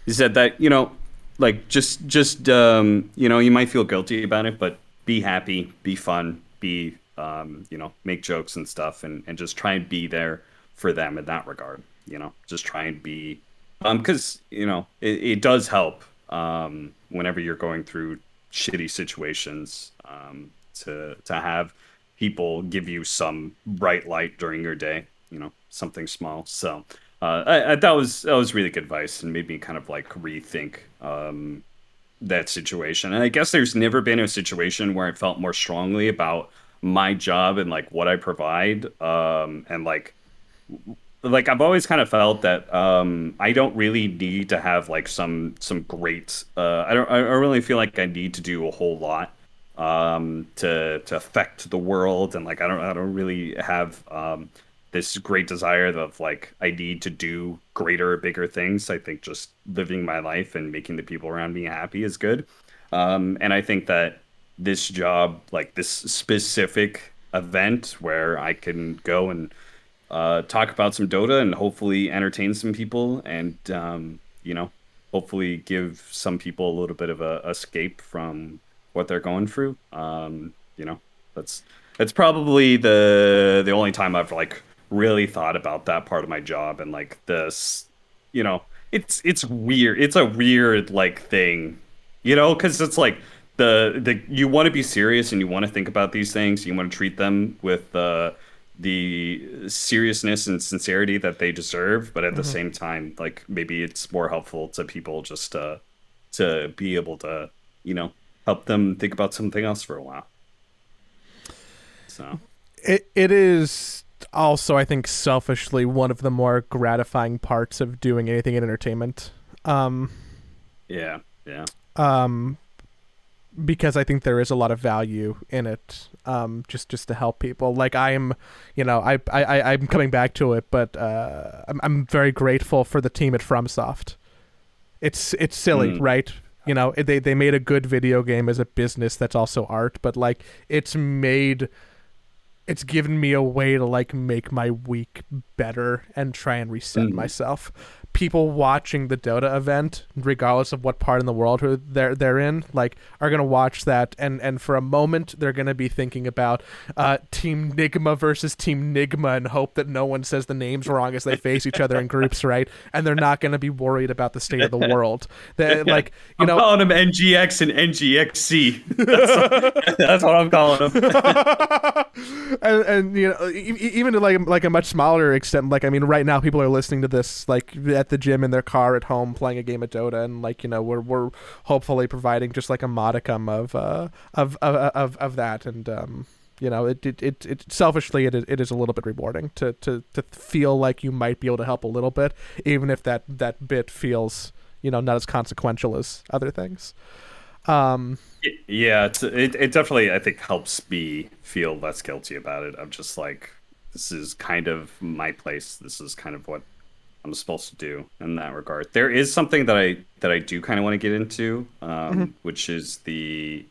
he said that you know like just just um, you know you might feel guilty about it but be happy be fun be um, you know make jokes and stuff and, and just try and be there for them in that regard you know? Just try and be um because you know it, it does help um whenever you're going through shitty situations um to to have people give you some bright light during your day you know something small. So uh, I, I, that was that was really good advice and made me kind of like rethink um, that situation. And I guess there's never been a situation where I felt more strongly about my job and like what I provide. Um, and like like I've always kind of felt that um, I don't really need to have like some some great. Uh, I don't I don't really feel like I need to do a whole lot um, to to affect the world, and like I don't I don't really have um, this great desire of like I need to do greater, bigger things. I think just living my life and making the people around me happy is good. Um, and I think that this job, like this specific event where I can go and uh, talk about some Dota and hopefully entertain some people and, um, you know, hopefully give some people a little bit of a escape from what they're going through. Um, you know, that's that's probably the the only time I've like really thought about that part of my job and like this, you know, it's it's weird. It's a weird like thing, you know, because it's like the the you want to be serious and you want to think about these things. You want to treat them with uh, the seriousness and sincerity that they deserve, but at mm-hmm. the same time, like maybe it's more helpful to people just to to be able to, you know, help them think about something else for a while. So it it is also I think selfishly one of the more gratifying parts of doing anything in entertainment. Um, yeah, yeah. Um, because I think there is a lot of value in it. Um, just just to help people. Like I am, you know, I I I'm coming back to it, but uh, I'm I'm very grateful for the team at FromSoft. It's it's silly, mm. right? You know, they they made a good video game as a business that's also art, but like it's made it's given me a way to like make my week better and try and reset mm. myself people watching the Dota event, regardless of what part in the world they're they're in, like are gonna watch that, and and for a moment they're gonna be thinking about uh, Team Nigma versus Team Nigma, and hope that no one says the names wrong as they face each other in groups, right? And they're not gonna be worried about the state of the world. They, like you know, I'm calling them NGX and NGXC. That's, that's what I'm calling them. and, and you know, even to like like a much smaller extent, like I mean, right now people are listening to this like at the gym in their car at home playing a game of Dota, and like you know we're we're hopefully providing just like a modicum of uh of of of, of that, and um you know it it, it, it selfishly it is, it is a little bit rewarding to to to feel like you might be able to help a little bit, even if that that bit feels you know not as consequential as other things. Um, yeah, it it definitely I think helps me feel less guilty about it. I'm just like this is kind of my place. This is kind of what I'm supposed to do in that regard. There is something that I that I do kind of want to get into, um, mm-hmm. which is the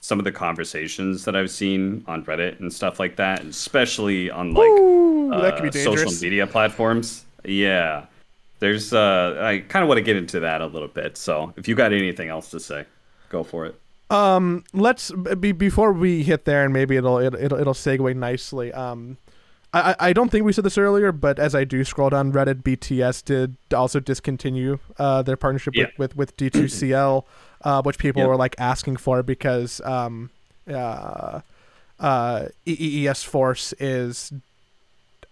some of the conversations that I've seen on Reddit and stuff like that, especially on like Ooh, uh, social media platforms. Yeah, there's uh, I kind of want to get into that a little bit. So if you got anything else to say, go for it. Um, let's be before we hit there, and maybe it'll it'll it'll segue nicely. Um, I, I don't think we said this earlier, but as I do scroll down Reddit, BTS did also discontinue uh, their partnership yeah. with, with, with D2CL, uh, which people yep. were like asking for because um, uh, uh, ESforce is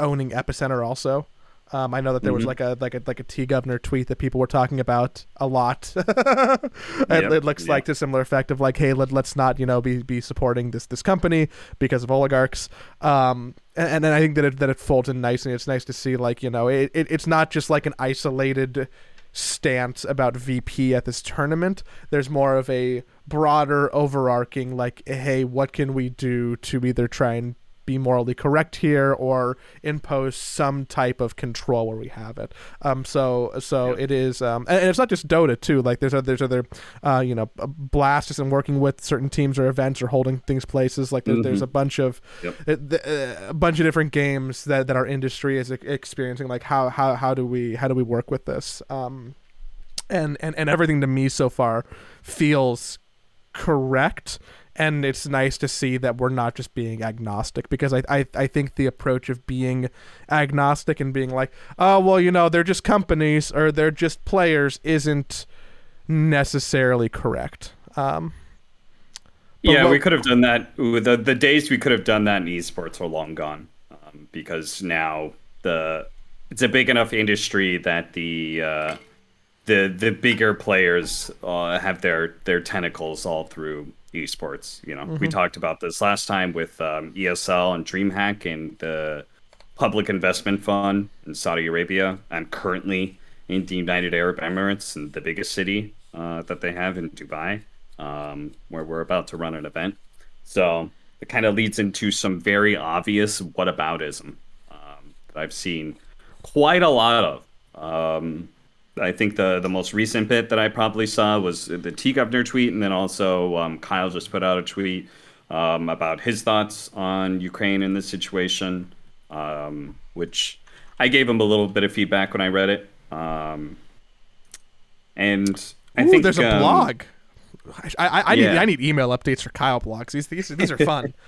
owning Epicenter also. Um, I know that there mm-hmm. was like a like a like a T governor tweet that people were talking about a lot. it, yep, it, looks yep. like to similar effect of like, hey, let, let's not you know be be supporting this this company because of oligarchs. Um, and, and I think that it that it folds in nicely. It's nice to see like you know it, it it's not just like an isolated stance about VP at this tournament. There's more of a broader overarching like, hey, what can we do to either try and be morally correct here or impose some type of control where we have it. Um, so so yeah. it is, um, and, it's not just Dota too. Like there's other, there's other, uh, you know, Blast and working with certain teams or events or holding things places. Like there's, mm-hmm. there's a bunch of yep. uh, a bunch of different games that, that our industry is experiencing. Like how how how do we how do we work with this? Um, and and and everything to me so far feels correct and it's nice to see that we're not just being agnostic because I, I I think the approach of being agnostic and being like oh well you know they're just companies or they're just players isn't necessarily correct. Um, yeah, we could have done that. The the days we could have done that in esports are long gone um, because now the it's a big enough industry that the uh, the the bigger players uh, have their their tentacles all through esports. You know, mm-hmm. we talked about this last time with um, ESL and DreamHack and the Public Investment Fund in Saudi Arabia. I'm currently in the United Arab Emirates and the biggest city uh, that they have in Dubai, um, where we're about to run an event. So it kind of leads into some very obvious whataboutism um, that I've seen quite a lot of. Um, I think the the most recent bit that I probably saw was the T Governor tweet, and then also um, Kyle just put out a tweet um, about his thoughts on Ukraine in this situation, um, which I gave him a little bit of feedback when I read it. Um, and I Ooh, think there's a um, blog. I, I, I need. I need email updates for Kyle blogs. These these these are fun.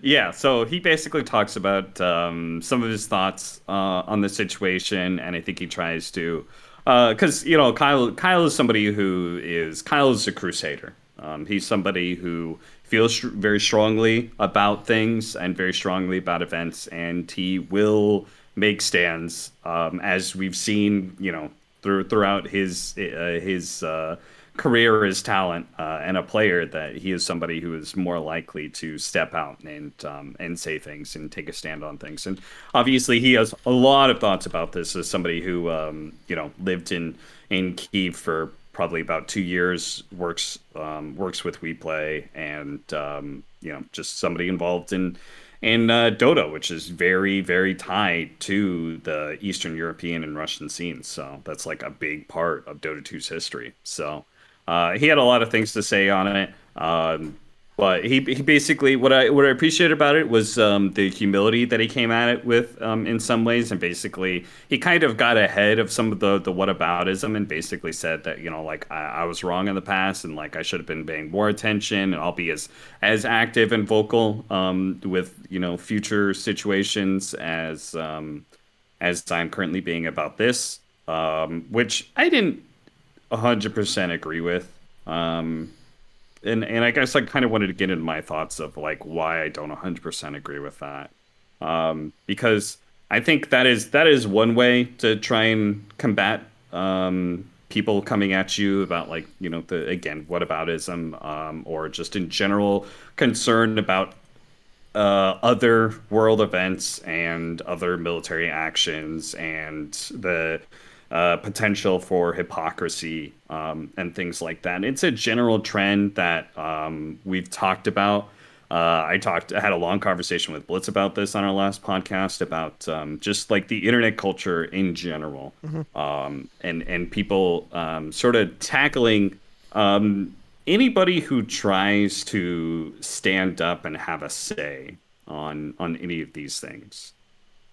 Yeah, so he basically talks about um, some of his thoughts uh, on the situation, and I think he tries to, because you know, Kyle Kyle is somebody who is Kyle is a crusader. Um, he's somebody who feels very strongly about things and very strongly about events, and he will make stands, um, as we've seen, you know, through throughout his uh, his uh, career is talent uh, and a player that he is somebody who is more likely to step out and um, and say things and take a stand on things. And obviously, he has a lot of thoughts about this as somebody who um, you know lived in in Kiev for probably about two years, works um, works with WePlay, and um, you know just somebody involved in in uh, Dota, which is very, very tied to the Eastern European and Russian scenes. So that's like a big part of Dota 2's history. So uh, he had a lot of things to say on it. Um, but he, he basically what I what I appreciated about it was um, the humility that he came at it with um, in some ways, and basically he kind of got ahead of some of the the whataboutism and basically said that you know like I, I was wrong in the past and like I should have been paying more attention and I'll be as as active and vocal um, with you know future situations as um, as I'm currently being about this, um, which I didn't hundred percent agree with. Um, and and I guess I kind of wanted to get into my thoughts of like why I don't 100% agree with that. Um, because I think that is that is one way to try and combat um, people coming at you about like you know the again whataboutism um, or just in general concern about uh, other world events and other military actions and the uh, potential for hypocrisy um, and things like that. It's a general trend that um, we've talked about. Uh, I talked, I had a long conversation with Blitz about this on our last podcast about um, just like the internet culture in general, um, and and people um, sort of tackling um, anybody who tries to stand up and have a say on on any of these things.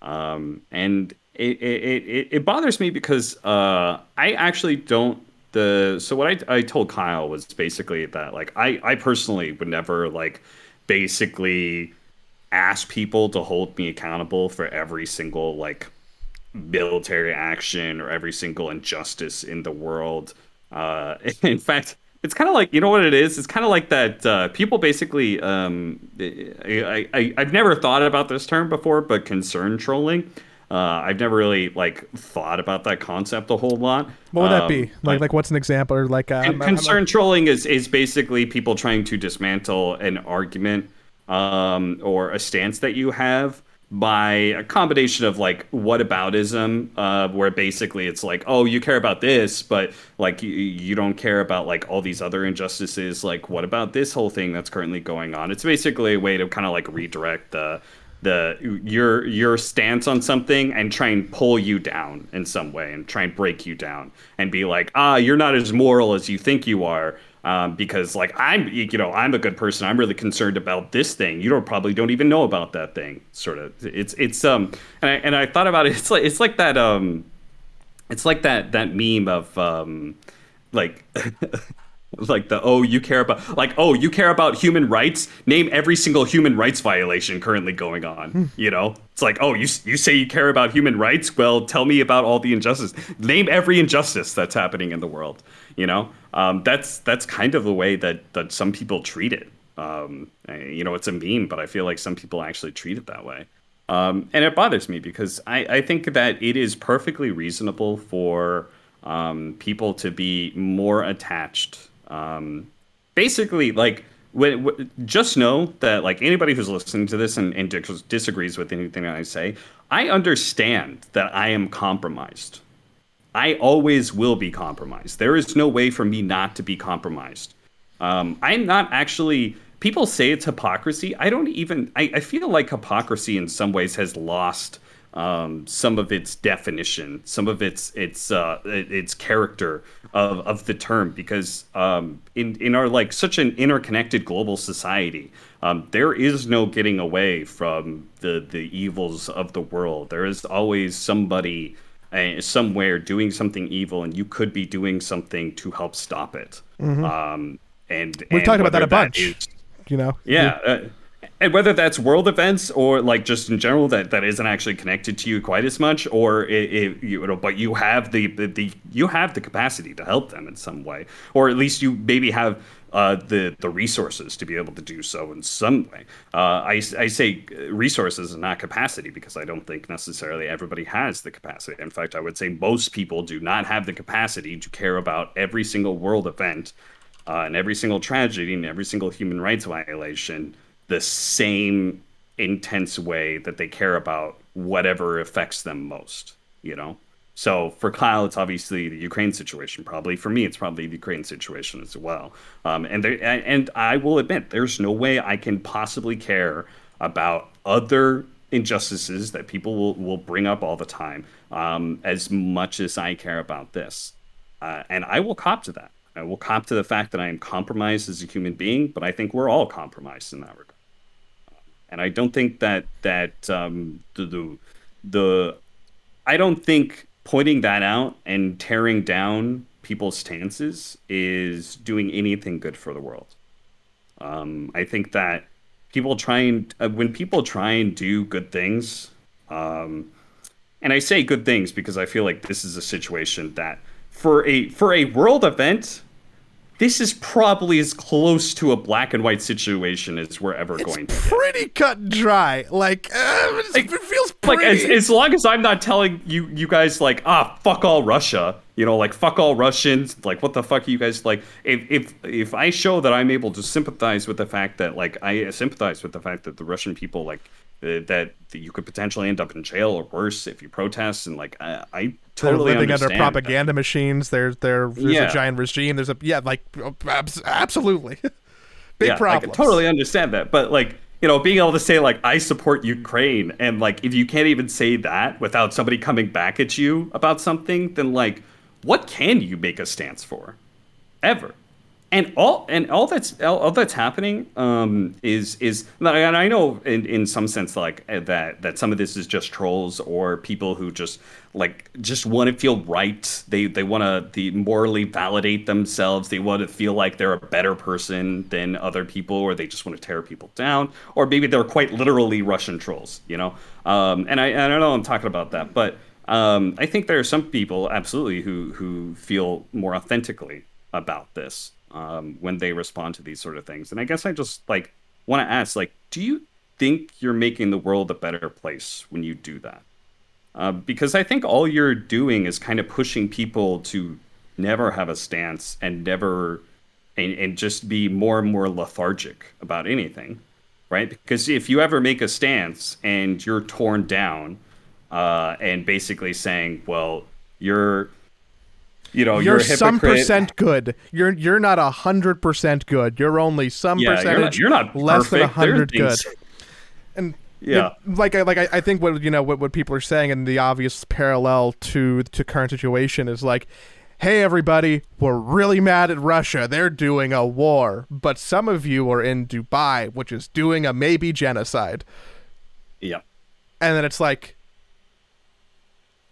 Um, and it, it, it, bothers me because uh, I actually don't the so what I, I told Kyle was basically that like I, I personally would never like basically ask people to hold me accountable for every single like military action or every single injustice in the world. Uh, in fact, it's kind of like you know what it is. It's kind of like that. Uh, people basically. Um, I, I I've never thought about this term before, but concern trolling. Uh, I've never really like thought about that concept a whole lot. What would that Um, be? Like but- like what's an example or like uh, and I'm- I'm- concern trolling is is basically people trying to dismantle an argument um, or a stance that you have by a combination of like whataboutism, uh, where basically it's like, oh, you care about this, but like you, you don't care about like all these other injustices. Like, what about this whole thing that's currently going on? It's basically a way to kind of like redirect the the your your stance on something and try and pull you down in some way and try and break you down and be like ah you're not as moral as you think you are um, because like I'm you know I'm a good person. I'm really concerned about this thing. You don't probably don't even know about that thing sort of. It's it's um and I, and I thought about it it's like it's like that um it's like that that meme of um like like the oh you care about like oh you care about human rights? Name every single human rights violation currently going on you know? It's like oh you you say you care about human rights? Well tell me about all the injustice. Name every injustice that's happening in the world you know? Um, that's that's kind of the way that that some people treat it. Um, you know it's a meme but i feel like some people actually treat it that way. Um, and it bothers me because I, I think that it is perfectly reasonable for um, people to be more attached. Um, basically, like, when, w- just know that, like, anybody who's listening to this and, and dis- disagrees with anything I say, I understand that I am compromised. I always will be compromised. There is no way for me not to be compromised. Um, I'm not actually people say it's hypocrisy. I don't even. I, I feel like hypocrisy in some ways has lost um, some of its definition, some of its its uh, its character of, of the term, because um, in in our like such an interconnected global society, um, there is no getting away from the the evils of the world. There is always somebody uh, somewhere doing something evil, and you could be doing something to help stop it. Mm-hmm. Um, and we've and talked about that a bunch. is- You know. yeah. Uh, and whether that's world events or like just in general that, that isn't actually connected to you quite as much or it, it, you know but you have the, the, the you have the capacity to help them in some way or at least you maybe have uh, the the resources to be able to do so in some way. Uh, I, I say resources and not capacity because I don't think necessarily everybody has the capacity. In fact, I would say most people do not have the capacity to care about every single world event uh, and every single tragedy and every single human rights violation the same intense way that they care about whatever affects them most, you know? So for Kyle, it's obviously the Ukraine situation. Probably for me, it's probably the Ukraine situation as well. Um, and there, and I will admit, there's no way I can possibly care about other injustices that people will, will bring up all the time um, as much as I care about this. Uh, and I will cop to that. I will cop to the fact that I am compromised as a human being, but I think we're all compromised in that regard. And I don't think that that um, the, the the I don't think pointing that out and tearing down people's stances is doing anything good for the world. Um, I think that people try and uh, when people try and do good things, um, and I say good things because I feel like this is a situation that for a for a world event, this is probably as close to a black and white situation as we're ever going to get. Pretty cut and dry. Like, uh, Like- it feels Like pretty. as, as long as I'm not telling you you guys like ah fuck all Russia, you know like fuck all Russians, like what the fuck are you guys like if if if I show that I'm able to sympathize with the fact that like I sympathize with the fact that the Russian people like Uh, that, that you could potentially end up in jail or worse if you protest and like I, I they're totally living under that. propaganda machines. There's there, there's Yeah. a giant regime. There's a yeah, like absolutely, big yeah, problem. I totally understand that, but like you know, being able to say like I support Ukraine, and like if you can't even say that without somebody coming back at you about something, then like what can you make a stance for, ever? And all and all that's all, all that's happening um, is is and I know in, in some sense like uh, that that some of this is just trolls or people who just like just want to feel right. They they want to the morally validate themselves. They want to feel like they're a better person than other people, or they just want to tear people down, or maybe they're quite literally Russian trolls. You know, um, and I I know I'm talking about that, but um, I think there are some people absolutely who who feel more authentically about this um, when they respond to these sort of things. And I guess I just like want to ask, like, do you think you're making the world a better place when you do that? Uh, because I think all you're doing is kind of pushing people to never have a stance and never and, and just be more and more lethargic about anything, right? Because if you ever make a stance and you're torn down, uh, and basically saying, well, you're you know, you're you're, some percent good. You're you're not a hundred percent good. You're only some Yeah, percentage. you're not, you're not less than a. Hundred good. And Yeah. and like I like I, I think what you know what, what people are saying and the obvious parallel to to current situation is like, hey everybody, we're really mad at Russia. They're doing a war, but some of you are in Dubai, which is doing a maybe genocide. Yeah. And then it's like,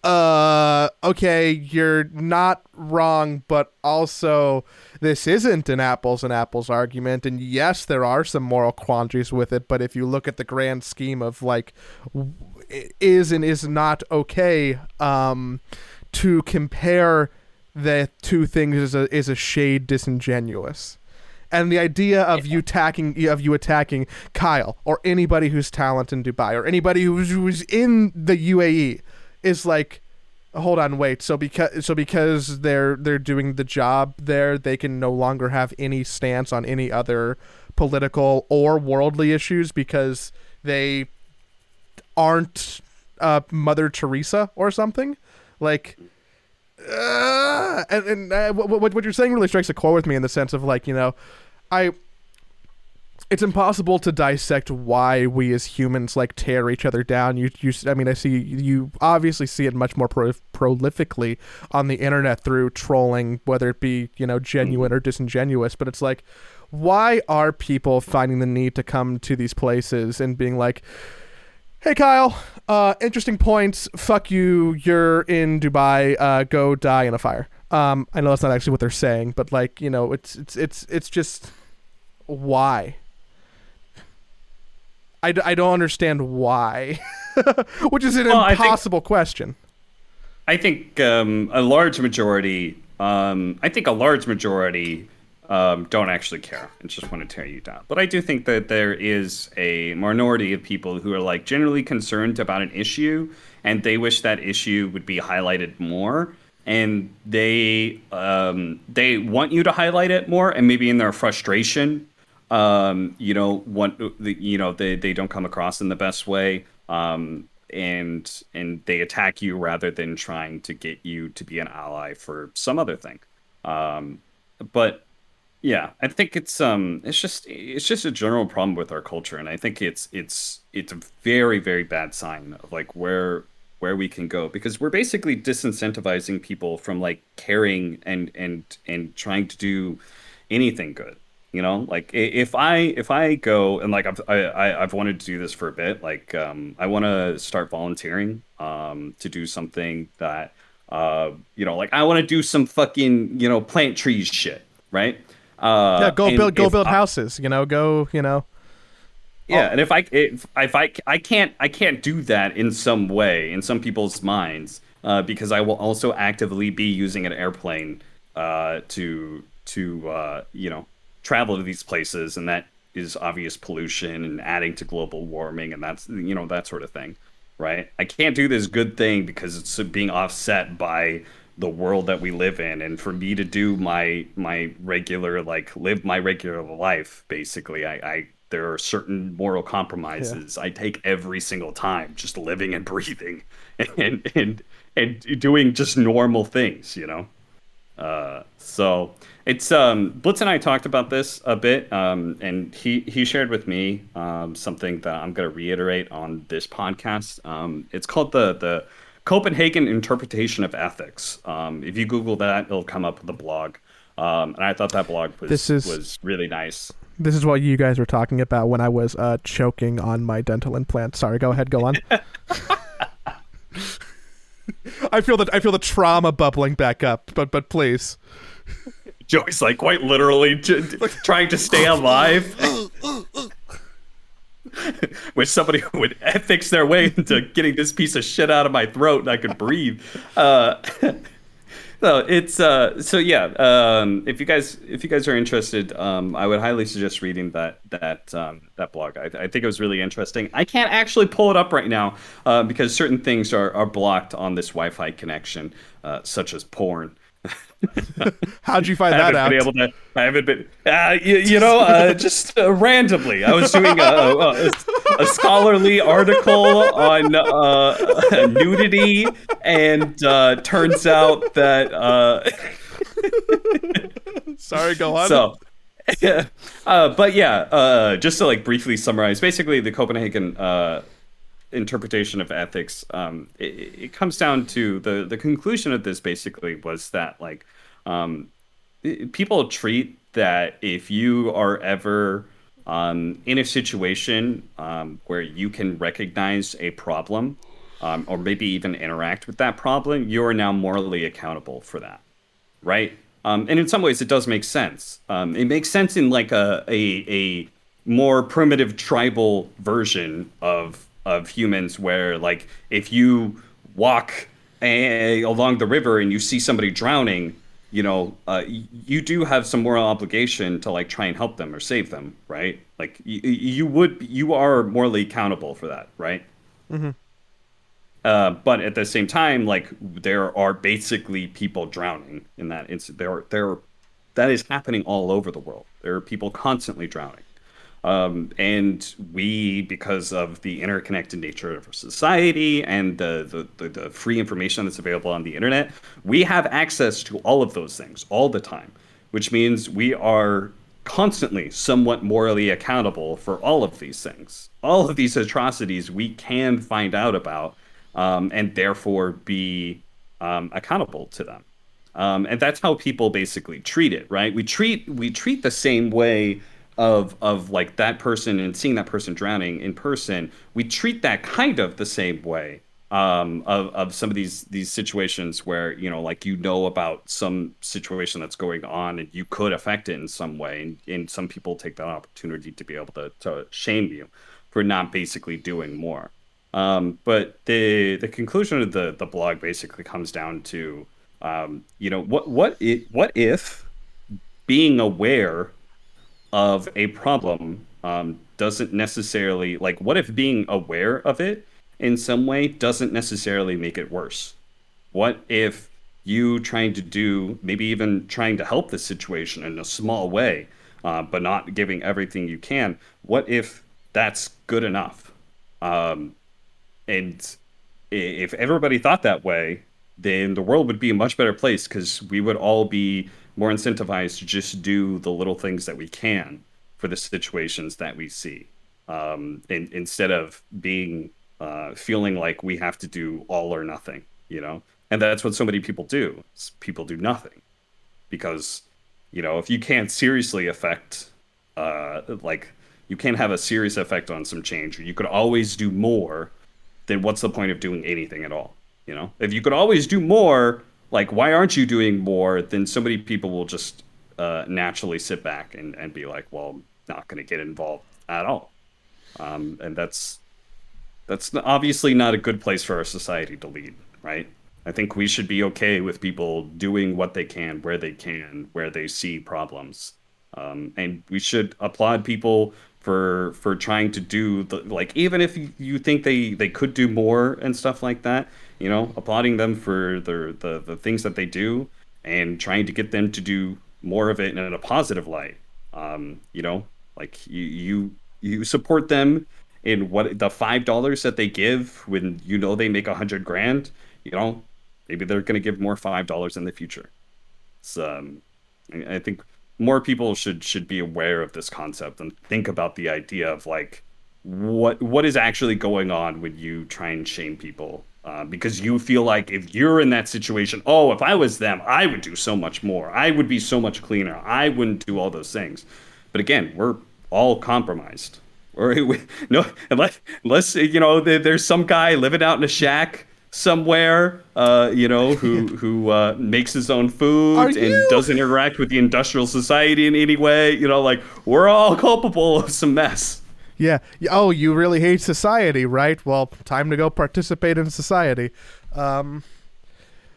uh, okay, you're not wrong, but also this isn't an apples and apples argument. And yes, there are some moral quandaries with it, but if you look at the grand scheme of like, is and is not okay, um, to compare the two things is a is a shade disingenuous. And the idea of you attacking of you attacking Kyle or anybody who's talent in Dubai or anybody who's who's in the UAE is like hold on wait. So because so because they're they're doing the job there they can no longer have any stance on any other political or worldly issues because they aren't uh, Mother Teresa or something? Like uh, and, and uh, what, what you're saying really strikes a chord with me in the sense of like you know, I it's impossible to dissect why we as humans like tear each other down. You, you, I mean, I see you obviously see it much more pro- prolifically on the internet through trolling, whether it be you know genuine or disingenuous. But it's like, why are people finding the need to come to these places and being like, "Hey, Kyle, uh, interesting points. Fuck you. You're in Dubai. Uh, go die in a fire." Um, I know that's not actually what they're saying, but like you know, it's it's it's it's just why I, d- I don't understand why, which is an Well, I impossible question. I think um, a large majority. Um, I think a large majority um, don't actually care and just want to tear you down. But I do think that there is a minority of people who are like generally concerned about an issue and they wish that issue would be highlighted more. And they um, they want you to highlight it more, and maybe in their frustration, um, you know, want you know they, they don't come across in the best way. Um, and and they attack you rather than trying to get you to be an ally for some other thing. Um, but yeah, I think it's um it's just it's just a general problem with our culture, and I think it's it's it's a very very bad sign of like where where we can go because we're basically disincentivizing people from like caring and and and trying to do anything good you know like if i if i go and like i've I, i've wanted to do this for a bit like um i want to start volunteering um to do something that uh you know like i want to do some fucking you know plant trees shit right uh yeah, go build go build I- houses. You know, go you know. yeah, and if I if, if I I can't I can't do that in some way in some people's minds uh, because I will also actively be using an airplane uh, to to uh, you know travel to these places, and that is obvious pollution and adding to global warming, and that's you know that sort of thing, right? I can't do this good thing because it's being offset by the world that we live in and for me to do my my regular like live my regular life basically i i there are certain moral compromises I take every single time, just living and breathing, and and and doing just normal things, you know. Uh, so it's um, Blitz and I talked about this a bit, um, and he he shared with me um, something that I'm going to reiterate on this podcast. Um, it's called the the Copenhagen interpretation of ethics. Um, if you Google that, it'll come up with a blog. Um, and I thought that blog was This is- was really nice. This is what you guys were talking about when I was uh, choking on my dental implant. Sorry, go ahead, go on. I feel that I feel the trauma bubbling back up, but but please. Joey's like quite literally j- trying to stay alive. Which somebody would fix their way into getting this piece of shit out of my throat and I could breathe. Uh, so it's uh, so yeah. Um, if you guys if you guys are interested, um, I would highly suggest reading that that um, that blog. I, I think it was really interesting. I can't actually pull it up right now uh, because certain things are, are blocked on this Wi-Fi connection, uh, such as porn. How'd you find that out? been able to. I haven't been. Uh, you, you know, uh, just uh, randomly. I was doing a, a, a scholarly article on uh, nudity, and uh, turns out that. Uh, Sorry, go on. so, uh, but yeah, uh, just to like briefly summarize, basically the Copenhagen uh, interpretation of ethics, um, it, it comes down to the the conclusion of this. Basically, was that like um, people treat that if you are ever um, in a situation um, where you can recognize a problem, um, or maybe even interact with that problem, you are now morally accountable for that right? Um, and in some ways, it does make sense. It makes sense in like a, a a more primitive tribal version of of humans, where like if you walk a, along the river and you see somebody drowning, you know, uh, you do have some moral obligation to like try and help them or save them, right? Like y- you would, you are morally accountable for that, right? Uh, but at the same time, like there are basically people drowning in that instance There, are, there, are, that is happening all over the world. There are people constantly drowning, um, and we, because of the interconnected nature of society and the, the the the free information that's available on the internet, we have access to all of those things all the time, which means we are constantly somewhat morally accountable for all of these things. All of these atrocities we can find out about um, and therefore be um, accountable to them. Um, and that's how people basically treat it, right? We treat we treat the same way of of like that person and seeing that person drowning in person. We treat that kind of the same way um, of of some of these these situations where you know like you know about some situation that's going on and you could affect it in some way, and, and some people take that opportunity to be able to to shame you for not basically doing more. Um, but the the conclusion of the the blog basically comes down to um, you know what what what if being aware of a problem um, doesn't necessarily like what if being aware of it in some way doesn't necessarily make it worse? What if you trying to do maybe even trying to help the situation in a small way uh, but not giving everything you can what if that's good enough? Um, and if everybody thought that way then the world would be a much better place because we would all be more incentivized to just do the little things that we can for the situations that we see um, in, instead of being uh, feeling like we have to do all or nothing you know? And that's what so many people do. People do nothing because you know if you can't seriously affect uh, like you can't have a serious effect on some change you could always do more then what's the point of doing anything at all you know, if you could always do more, like why aren't you doing more? Then so many people will just uh, naturally sit back and, and be like, well, I'm not going to get involved at all. Um, and that's that's obviously not a good place for our society to lead, right? I think we should be okay with people doing what they can, where they can, where they see problems, um, and we should applaud people for for trying to do the like even if you, think they they could do more and stuff like that you know, applauding them for the, the, the things that they do and trying to get them to do more of it in a positive light. Um, you know, like you, you, you support them in what the five dollars that they give when you know they make a hundred grand. You know, maybe they're going to give more five dollars in the future. So, um, I think more people should should be aware of this concept and think about the idea of like what what is actually going on when you try and shame people uh, because you feel like if you're in that situation, oh, if I was them, I would do so much more. I would be so much cleaner. I wouldn't do all those things. But again, we're all compromised. Or no, unless unless you know there's some guy living out in a shack somewhere, uh, you know, who who uh, makes his own food Are and you? doesn't interact with the industrial society in any way. You know, like we're all culpable of some mess. Yeah. Oh, you really hate society, right? Well, time to go participate in society. Um,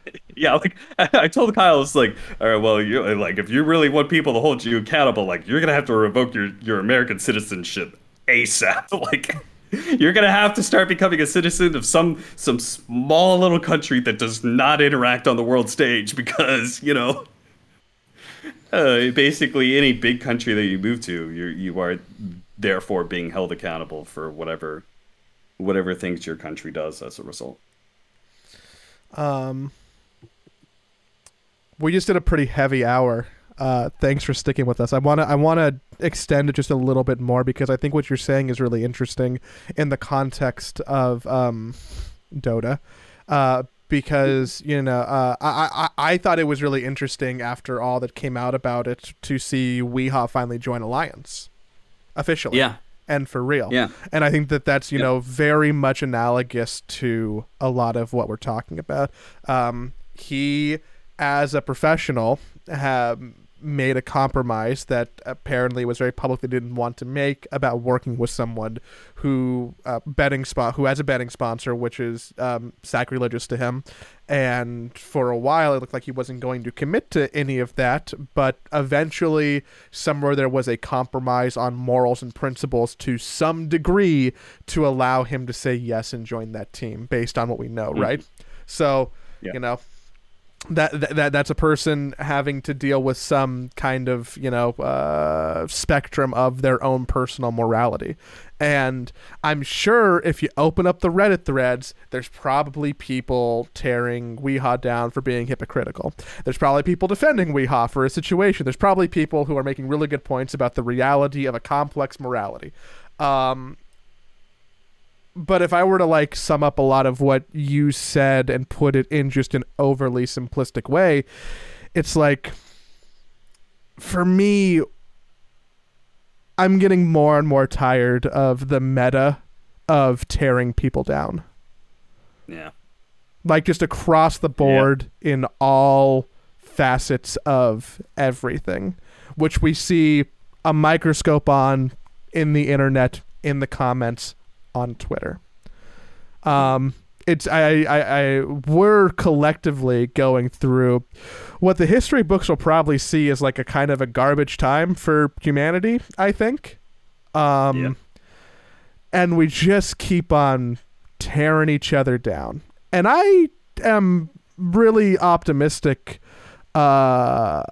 yeah, like I told Kyle, it's like, all right, well, you like if you really want people to hold you accountable, like you're gonna have to revoke your your American citizenship ASAP. like you're gonna have to start becoming a citizen of some some small little country that does not interact on the world stage because you know. Uh, basically, any big country that you move to, you you are therefore being held accountable for whatever whatever things your country does as a result. Um, we just did a pretty heavy hour. Uh, thanks for sticking with us. I wanna I wanna extend it just a little bit more because I think what you're saying is really interesting in the context of um, Dota. Uh, because you know uh, I, I I thought it was really interesting after all that came out about it to see Weehaw finally join Alliance officially. Yeah. And for real. Yeah. And I think that that's, you yeah. know, very much analogous to a lot of what we're talking about. Um, he, as a professional, have made a compromise that apparently was very public they didn't want to make about working with someone who uh, betting spot who has a betting sponsor, which is um, sacrilegious to him. And for a while, it looked like he wasn't going to commit to any of that. But eventually, somewhere there was a compromise on morals and principles to some degree to allow him to say yes and join that team based on what we know, mm-hmm. right? So, yeah. you know, that, that that's a person having to deal with some kind of you know uh, spectrum of their own personal morality and i'm sure if you open up the reddit threads there's probably people tearing weehaw down for being hypocritical. There's probably people defending weehaw for a situation. There's probably people who are making really good points about the reality of a complex morality. Um, but if I were to like sum up a lot of what you said and put it in just an overly simplistic way, it's like for me I'm getting more and more tired of the meta of tearing people down. Yeah. Like just across the board yeah. in all facets of everything, which we see a microscope on in the internet, in the comments, on Twitter. Um, it's I, I, I we're collectively going through what the history books will probably see as like a kind of a garbage time for humanity. I think, um, yeah. and we just keep on tearing each other down. And I am really optimistic uh,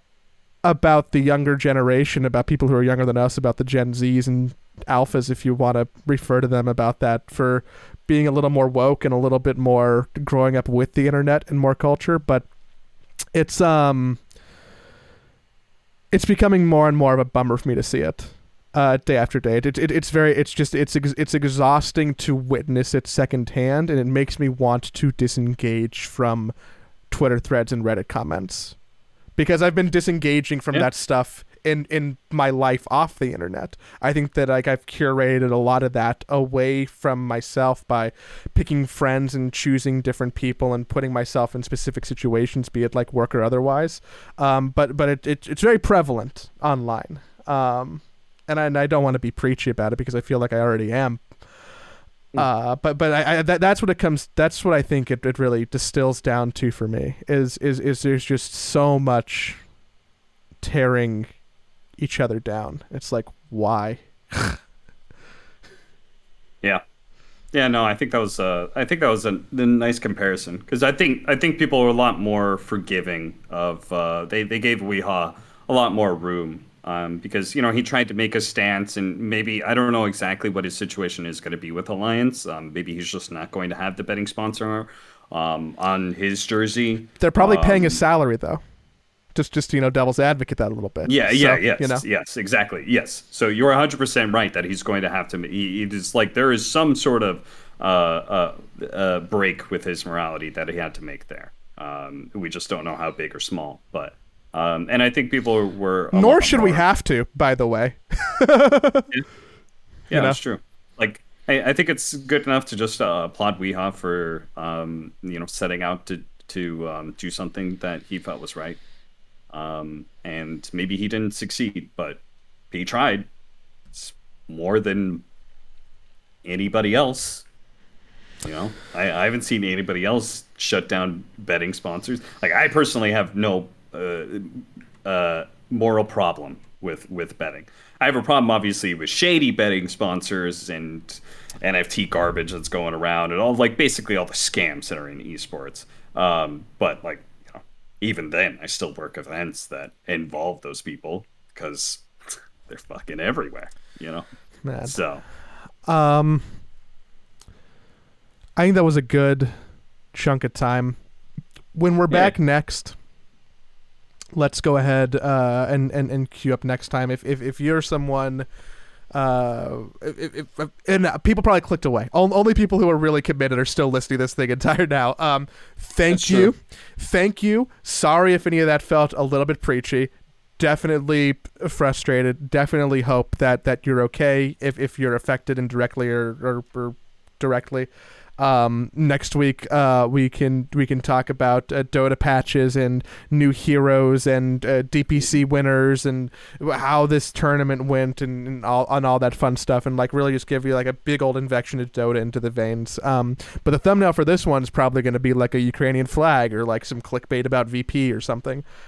about the younger generation, about people who are younger than us, about the Gen Zs and alphas, if you want to refer to them about that, for being a little more woke and a little bit more growing up with the internet and more culture. But it's um, it's becoming more and more of a bummer for me to see it. Uh, day after day, it, it, it's very, it's just, it's it's exhausting to witness it secondhand, and it makes me want to disengage from Twitter threads and Reddit comments because I've been disengaging from yeah. that stuff in in my life off the internet. I think that like I've curated a lot of that away from myself by picking friends and choosing different people and putting myself in specific situations, be it like work or otherwise. Um, but but it, it it's very prevalent online. Um, and I, and I don't want to be preachy about it because I feel like I already am. Mm. Uh, but but I, I that, that's what it comes. That's what I think it, it really distills down to for me. Is is is there's just so much tearing each other down. It's like why? yeah. Yeah, no, I think that was uh, I think that was a, a nice comparison because I think I think people are a lot more forgiving of uh, they they gave Weehaw a lot more room um, because you know he tried to make a stance and maybe I don't know exactly what his situation is going to be with Alliance. Um, maybe he's just not going to have the betting sponsor um, on his jersey. They're probably paying his um, salary though just just you know devil's advocate that a little bit. Yeah, yeah, yes, you know? yes, exactly, yes. So you're 100 percent right that he's going to have to. He, it's like there is some sort of uh, uh, uh, break with his morality that he had to make there. Um, we just don't know how big or small, but um, and I think people were. Nor should we have to, by the way. yeah, yeah you know? that's true. Like I, I, think it's good enough to just uh, applaud Weehaw for um, you know setting out to to um, do something that he felt was right. Um, and maybe he didn't succeed, but he tried. It's more than anybody else. You know, I, I haven't seen anybody else shut down betting sponsors. Like I personally have no uh, uh, moral problem with with betting. I have a problem, obviously, with shady betting sponsors and NFT garbage that's going around, and all like basically all the scams that are in esports. Um, but like even then, I still work events that involve those people because they're fucking everywhere, you know. Man. So, um, I think that was a good chunk of time. When we're back yeah. next, let's go ahead uh, and and and queue up next time. If if if you're someone uh, if, if, and people probably clicked away. Only people who are really committed are still listening to this thing entire now. Um, thank That's you, true. thank you. Sorry if any of that felt a little bit preachy. Definitely frustrated. Definitely hope that that you're okay if if you're affected indirectly or or, or directly. Um, next week, uh, we can we can talk about uh, Dota patches and new heroes and uh, DPC winners and how this tournament went and, and all on all that fun stuff and like really just give you like a big old injection of Dota into the veins. Um, but the thumbnail for this one is probably going to be like a Ukrainian flag or like some clickbait about VP or something.